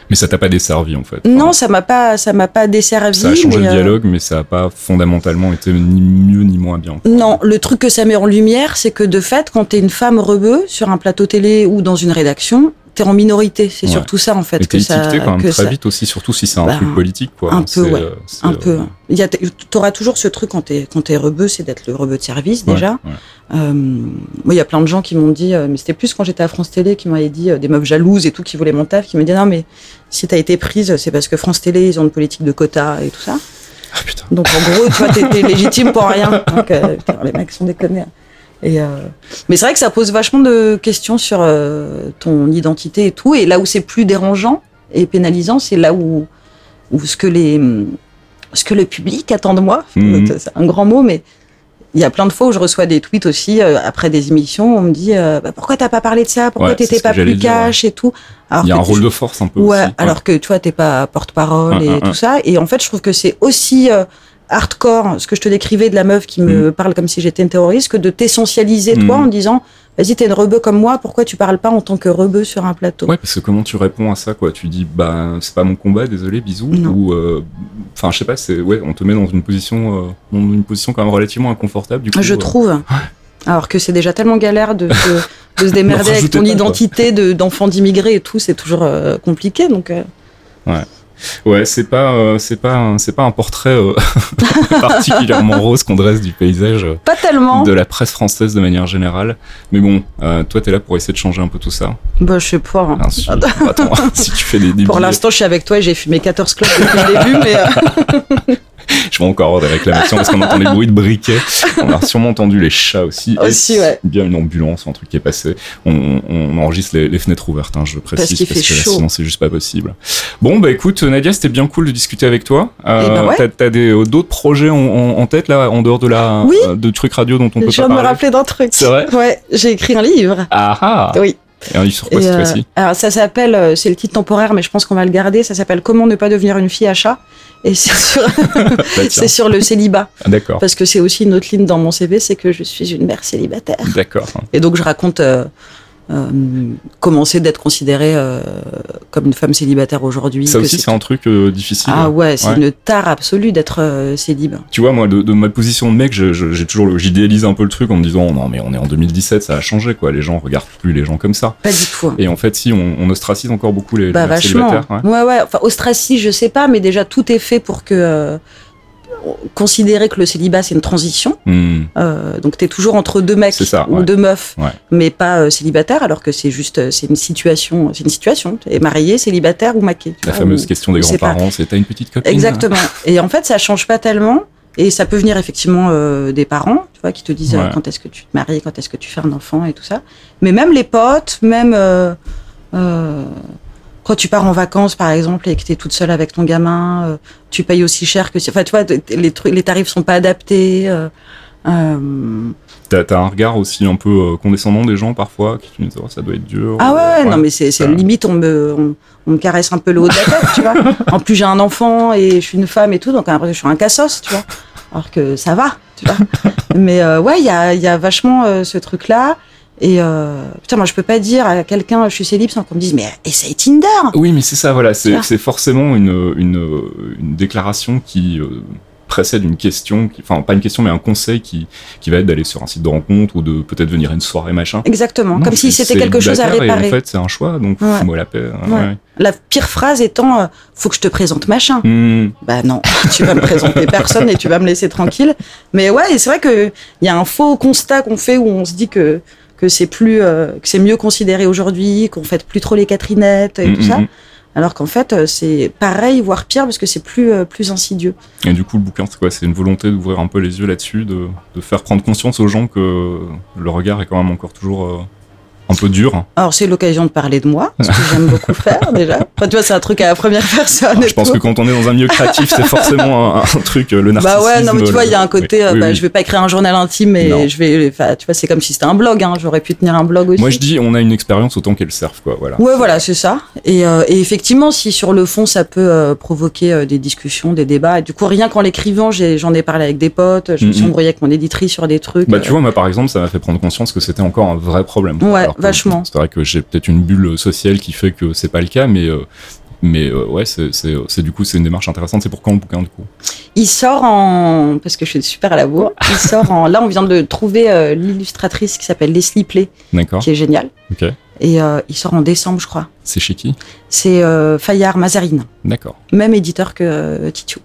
Mais ça t'a pas desservi en fait. non, ça m'a pas, ça m'a pas desservi. ça a changé le euh, dialogue, mais ça a pas fondamentalement été ni mieux ni moins bien. Non, le truc que ça met en lumière, c'est que de fait, quand t'es une femme rebeu sur un plateau télé ou dans une rédaction, t'es en minorité. C'est Ouais. surtout ça, en fait. Mais que ça, étiqueté quand même que très ça- vite aussi, surtout si c'est un Bah, truc politique quoi. un peu, ouais. euh, Un euh, peu. Il y a, t'auras toujours ce truc quand t'es, quand rebeu, c'est d'être le rebeu de service, ouais, déjà. ouais. Euh, moi, il y a plein de gens qui m'ont dit, euh, mais c'était plus quand j'étais à France Télé, qui m'avaient dit, euh, des meufs jalouses et tout, qui voulaient mon taf, qui me disaient, non, mais si t'as été prise, c'est parce que France Télé, ils ont une politique de quotas et tout ça. Ah putain. Donc en gros, t'es t'es légitime pour rien. Donc, putain, les mecs sont déconnés. Et euh, Mais c'est vrai que ça pose vachement de questions sur euh, ton identité et tout. Et là où c'est plus dérangeant et pénalisant, c'est là où, où ce, que les, ce que le public attend de moi. Mhm. C'est un grand mot, mais il y a plein de fois où je reçois des tweets aussi euh, après des émissions. On me dit euh, bah, pourquoi t'as pas parlé de ça? Pourquoi Ouais, t'étais pas plus dire, ouais. cash et tout? Alors Il y a un tu- rôle de force un peu Ouais, aussi. alors que tu vois, t'es pas porte-parole et tout ça. Et en fait, je trouve que c'est aussi euh, hardcore ce que je te décrivais de la meuf qui me parle comme si j'étais une terroriste que de t'essentialiser toi Hum. en disant vas-y, t'es une rebeu comme moi, pourquoi tu parles pas en tant que rebeu sur un plateau? Ouais, parce que comment tu réponds à ça, quoi? Tu dis, bah, c'est pas mon combat, désolé, bisous. Non. Ou, euh, enfin, je sais pas, c'est, ouais, on te met dans une position, euh, dans une position quand même relativement inconfortable, du coup. Je euh, trouve. Alors que c'est déjà tellement galère de, se- de se démerder avec ton pas, identité de- d'enfant d'immigré et tout, c'est toujours euh, compliqué. Donc, euh, Ouais, c'est pas, euh, c'est pas, un- c'est pas un portrait euh, particulièrement rose qu'on dresse du paysage euh, pas tellement. de la presse française de manière générale. Mais bon, toi, t'es là pour essayer de changer un peu tout ça. Bah, je sais pas. hein. Si, attends, si tu fais des, des Pour l'instant, je suis avec toi et j'ai fumé 14 clopes depuis le début, mais je vais encore des réclamations parce qu'on entend les bruits de briquets. On a sûrement entendu les chats aussi. Aussi, et ouais. bien une ambulance un truc qui est passé. On, on enregistre les, les fenêtres ouvertes, hein, je précise, qu'il fait que là, chaud. sinon c'est juste pas possible. Bon, bah écoute, Nadia, c'était bien cool de discuter avec toi. Euh, Eh ben ouais. T'as euh, d'autres projets en, en- en tête là, en dehors de la Oui. euh, de trucs radio dont on peut je pas viens de me parler? rappeler d'un truc. C'est vrai? Ouais, j'ai écrit un livre. Ah ah Oui. Et sur quoi Et, cette euh, fois-ci alors ça s'appelle, euh, c'est le titre temporaire, mais je pense qu'on va le garder. Ça s'appelle Comment ne pas devenir une fille à chat. Et c'est sur, Bah, c'est sur le célibat, Ah, D'accord. parce que c'est aussi une autre ligne dans mon CV, c'est que je suis une mère célibataire. D'accord. Et donc je raconte euh, comment c'est d'être considérée euh, comme une femme célibataire aujourd'hui. Ça aussi, c'est un truc euh, difficile. Ah ouais, c'est Ouais. une tare absolue d'être célib. Tu vois, moi, de, de ma position de mec, j'ai toujours, le- j'idéalise un peu le truc en me disant, non, mais on est en 2017, ça a changé, quoi. Les gens regardent plus les gens comme ça. Pas du tout. Et en fait, si, on, on ostracise encore beaucoup les, Bah les célibataires. Ouais. Ouais ouais. Enfin ostracie, je sais pas, mais déjà tout est fait pour que considérer que le célibat c'est une transition. Hmm. Euh, donc t'es toujours entre deux mecs ça, ou ouais. deux meufs, Ouais. mais pas euh, célibataire, alors que c'est juste euh, c'est une situation, c'est une situation. T'es marié, célibataire ou maqué. tu La vois, fameuse ou- question des grands-parents, c'est t'as une petite copine Exactement. Et en fait, ça change pas tellement. Et ça peut venir effectivement euh, des parents, tu vois, qui te disent Ouais. quand est-ce que tu te maries, quand est-ce que tu fais un enfant et tout ça. Mais même les potes, même euh, quand tu pars en vacances, par exemple, et que tu es toute seule avec ton gamin, euh, tu payes aussi cher que si. Enfin, tu vois, les, trucs, les tarifs sont pas adaptés. euh, euh, T'as, un regard aussi un peu euh, condescendant des gens parfois qui te disent, oh, ça doit être dur. Ah ouais, ouais, non, mais c'est ça- limite, on me, on, on me caresse un peu le haut de la tête, tu vois. En plus, j'ai un enfant et je suis une femme et tout, donc après, je suis un cassos, tu vois. Alors que ça va, tu vois. Mais euh, ouais, il y a, y a vachement euh, ce truc-là. Et euh, putain, moi, je peux pas dire à quelqu'un, je suis célib, sans qu'on me dise, mais essaye Tinder. Oui, mais c'est ça, voilà, c'est, c'est forcément une, une, une déclaration qui euh, précède une question, qui- enfin pas une question mais un conseil qui, qui va être d'aller sur un site de rencontre ou de peut-être venir à une soirée machin. Exactement, Non, comme si c'était quelque chose à réparer. Et en fait, c'est un choix, donc Ouais. fous-moi la paix. hein, Ouais. ouais. La pire phrase étant euh, faut que je te présente machin. Hmm. Bah non, tu vas me présenter personne et tu vas me laisser tranquille. Mais ouais, c'est vrai que il y a un faux constat qu'on fait où on se dit que que c'est plus euh, que c'est mieux considéré aujourd'hui, qu'on fait plus trop les Catherinettes et Mm, tout ça. mm, Alors qu'en fait, euh, c'est pareil, voire pire, parce que c'est plus euh, plus insidieux. Et du coup, le bouquin, c'est quoi? C'est une volonté d'ouvrir un peu les yeux là-dessus, de, de faire prendre conscience aux gens que le regard est quand même encore toujours euh, un peu dur. Alors c'est l'occasion de parler de moi, ce que j'aime beaucoup faire déjà. Enfin, tu vois, c'est un truc à la première personne. et Je pense tout. que quand on est dans un milieu créatif, c'est forcément un, un truc, euh, le narcissisme. Bah ouais, non mais tu vois, il y a un côté, oui, euh, oui, bah, oui. je vais pas écrire un journal intime, Non. mais je vais, enfin, tu vois, c'est comme si c'était un blog. Hein. J'aurais pu tenir un blog aussi. Moi, je dis, on a une expérience autant qu'elle serve, quoi. Voilà. Ouais, voilà, c'est ça. Et, euh, et effectivement, si sur le fond, ça peut euh, provoquer euh, des discussions, des débats. Et du coup, rien qu'en l'écrivant, j'en ai, parlé avec des potes, je me suis embrouillée avec mon éditrice sur des trucs. Bah, tu vois, moi, par exemple, ça m'a fait prendre conscience que c'était encore un vrai problème. Ouais, vachement. C'est vrai que j'ai peut-être une bulle sociale qui fait que c'est pas le cas, mais, euh, mais euh, ouais, c'est, du coup, c'est une démarche intéressante. C'est pour quand le bouquin, du coup? Il sort en, parce que je suis super à la bourre, il sort en, là, on vient de trouver euh, l'illustratrice qui s'appelle Leslie Play, D'accord. qui est géniale. Ok. Et euh, il sort en décembre, je crois. C'est chez qui? C'est Fayard Mazarine, D'accord. même éditeur que Titiou.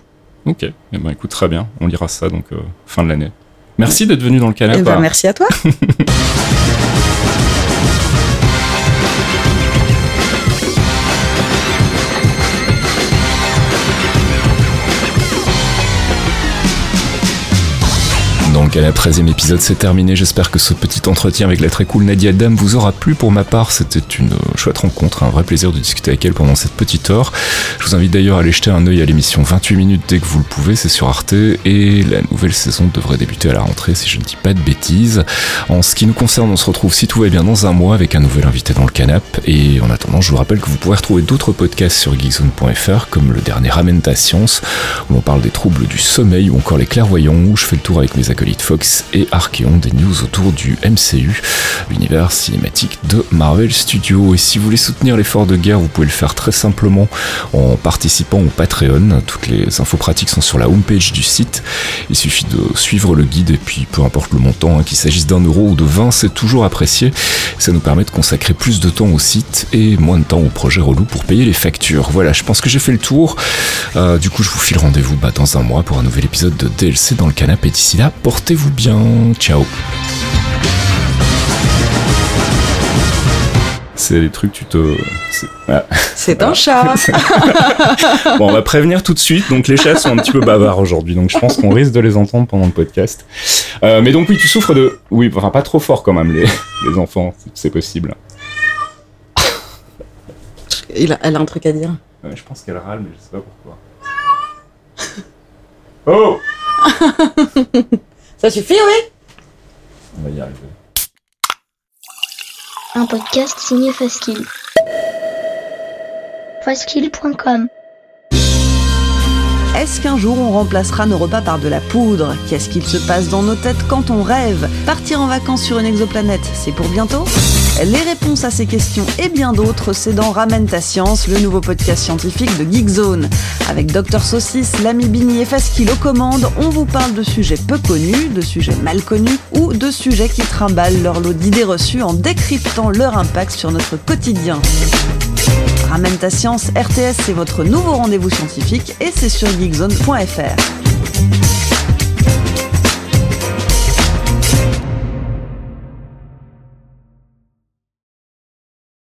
Ok. Eh ben, écoute, très bien. On lira ça, donc, fin de l'année. Merci d'être venu dans le Eh canapé. ben, merci à toi. Dans le canapé 13 e épisode, c'est terminé. J'espère que ce petit entretien avec la très cool Nadia Dam vous aura plu. Pour ma part, c'était une euh, chouette rencontre, un vrai plaisir de discuter avec elle pendant cette petite heure. Je vous invite d'ailleurs à aller jeter un œil à l'émission 28 minutes dès que vous le pouvez, c'est sur Arte. Et la nouvelle saison devrait débuter à la rentrée si je ne dis pas de bêtises. En ce qui nous concerne, on se retrouve si tout va bien dans un mois avec un nouvel invité dans le canap. Et en attendant, je vous rappelle que vous pourrez retrouver d'autres podcasts sur geekzone.fr comme le dernier Ramène ta science où l'on parle des troubles du sommeil ou encore les clairvoyants où je fais le tour avec mes acolytes Fox et Archeon des news autour du MCU, l'univers cinématique de Marvel Studios. Et si vous voulez soutenir l'effort de guerre, vous pouvez le faire très simplement en participant au Patreon. Toutes les infos pratiques sont sur la homepage du site. Il suffit de suivre le guide et puis peu importe le montant, hein, qu'il s'agisse d'un euro ou de 20, c'est toujours apprécié. Ça nous permet de consacrer plus de temps au site et moins de temps au projet relou pour payer les factures. Voilà, je pense que j'ai fait le tour. Euh, du coup, je vous file rendez-vous bah, dans un mois pour un nouvel épisode de DLC dans le canapé. D'ici là, portez-vous bien. Ciao. C'est des trucs, tu te. c'est- ah. Un chat. Bon, on va prévenir tout de suite. Donc, les chats sont un petit peu bavards aujourd'hui. Donc, je pense qu'on risque de les entendre pendant le podcast. Euh, mais donc, oui, tu souffres de. Oui, enfin, pas trop fort quand même, les, les enfants. C'est possible. Il a- elle a un truc à dire. Ouais, je pense qu'elle râle, mais je sais pas pourquoi. Oh Ça suffit, oui. On va y arriver. Un podcast signé Faskill. Faskill.com Est-ce qu'un jour on remplacera nos repas par de la poudre? Qu'est-ce qu'il se passe dans nos têtes quand on rêve? Partir en vacances sur une exoplanète, c'est pour bientôt? Les réponses à ces questions et bien d'autres, c'est dans Ramène ta science, le nouveau podcast scientifique de Geekzone. Avec Dr Saucisse, l'ami Bini et Faskill aux commandes, on vous parle de sujets peu connus, de sujets mal connus ou de sujets qui trimballent leur lot d'idées reçues en décryptant leur impact sur notre quotidien. Ramène ta science, RTS, c'est votre nouveau rendez-vous scientifique et c'est sur geekzone.fr.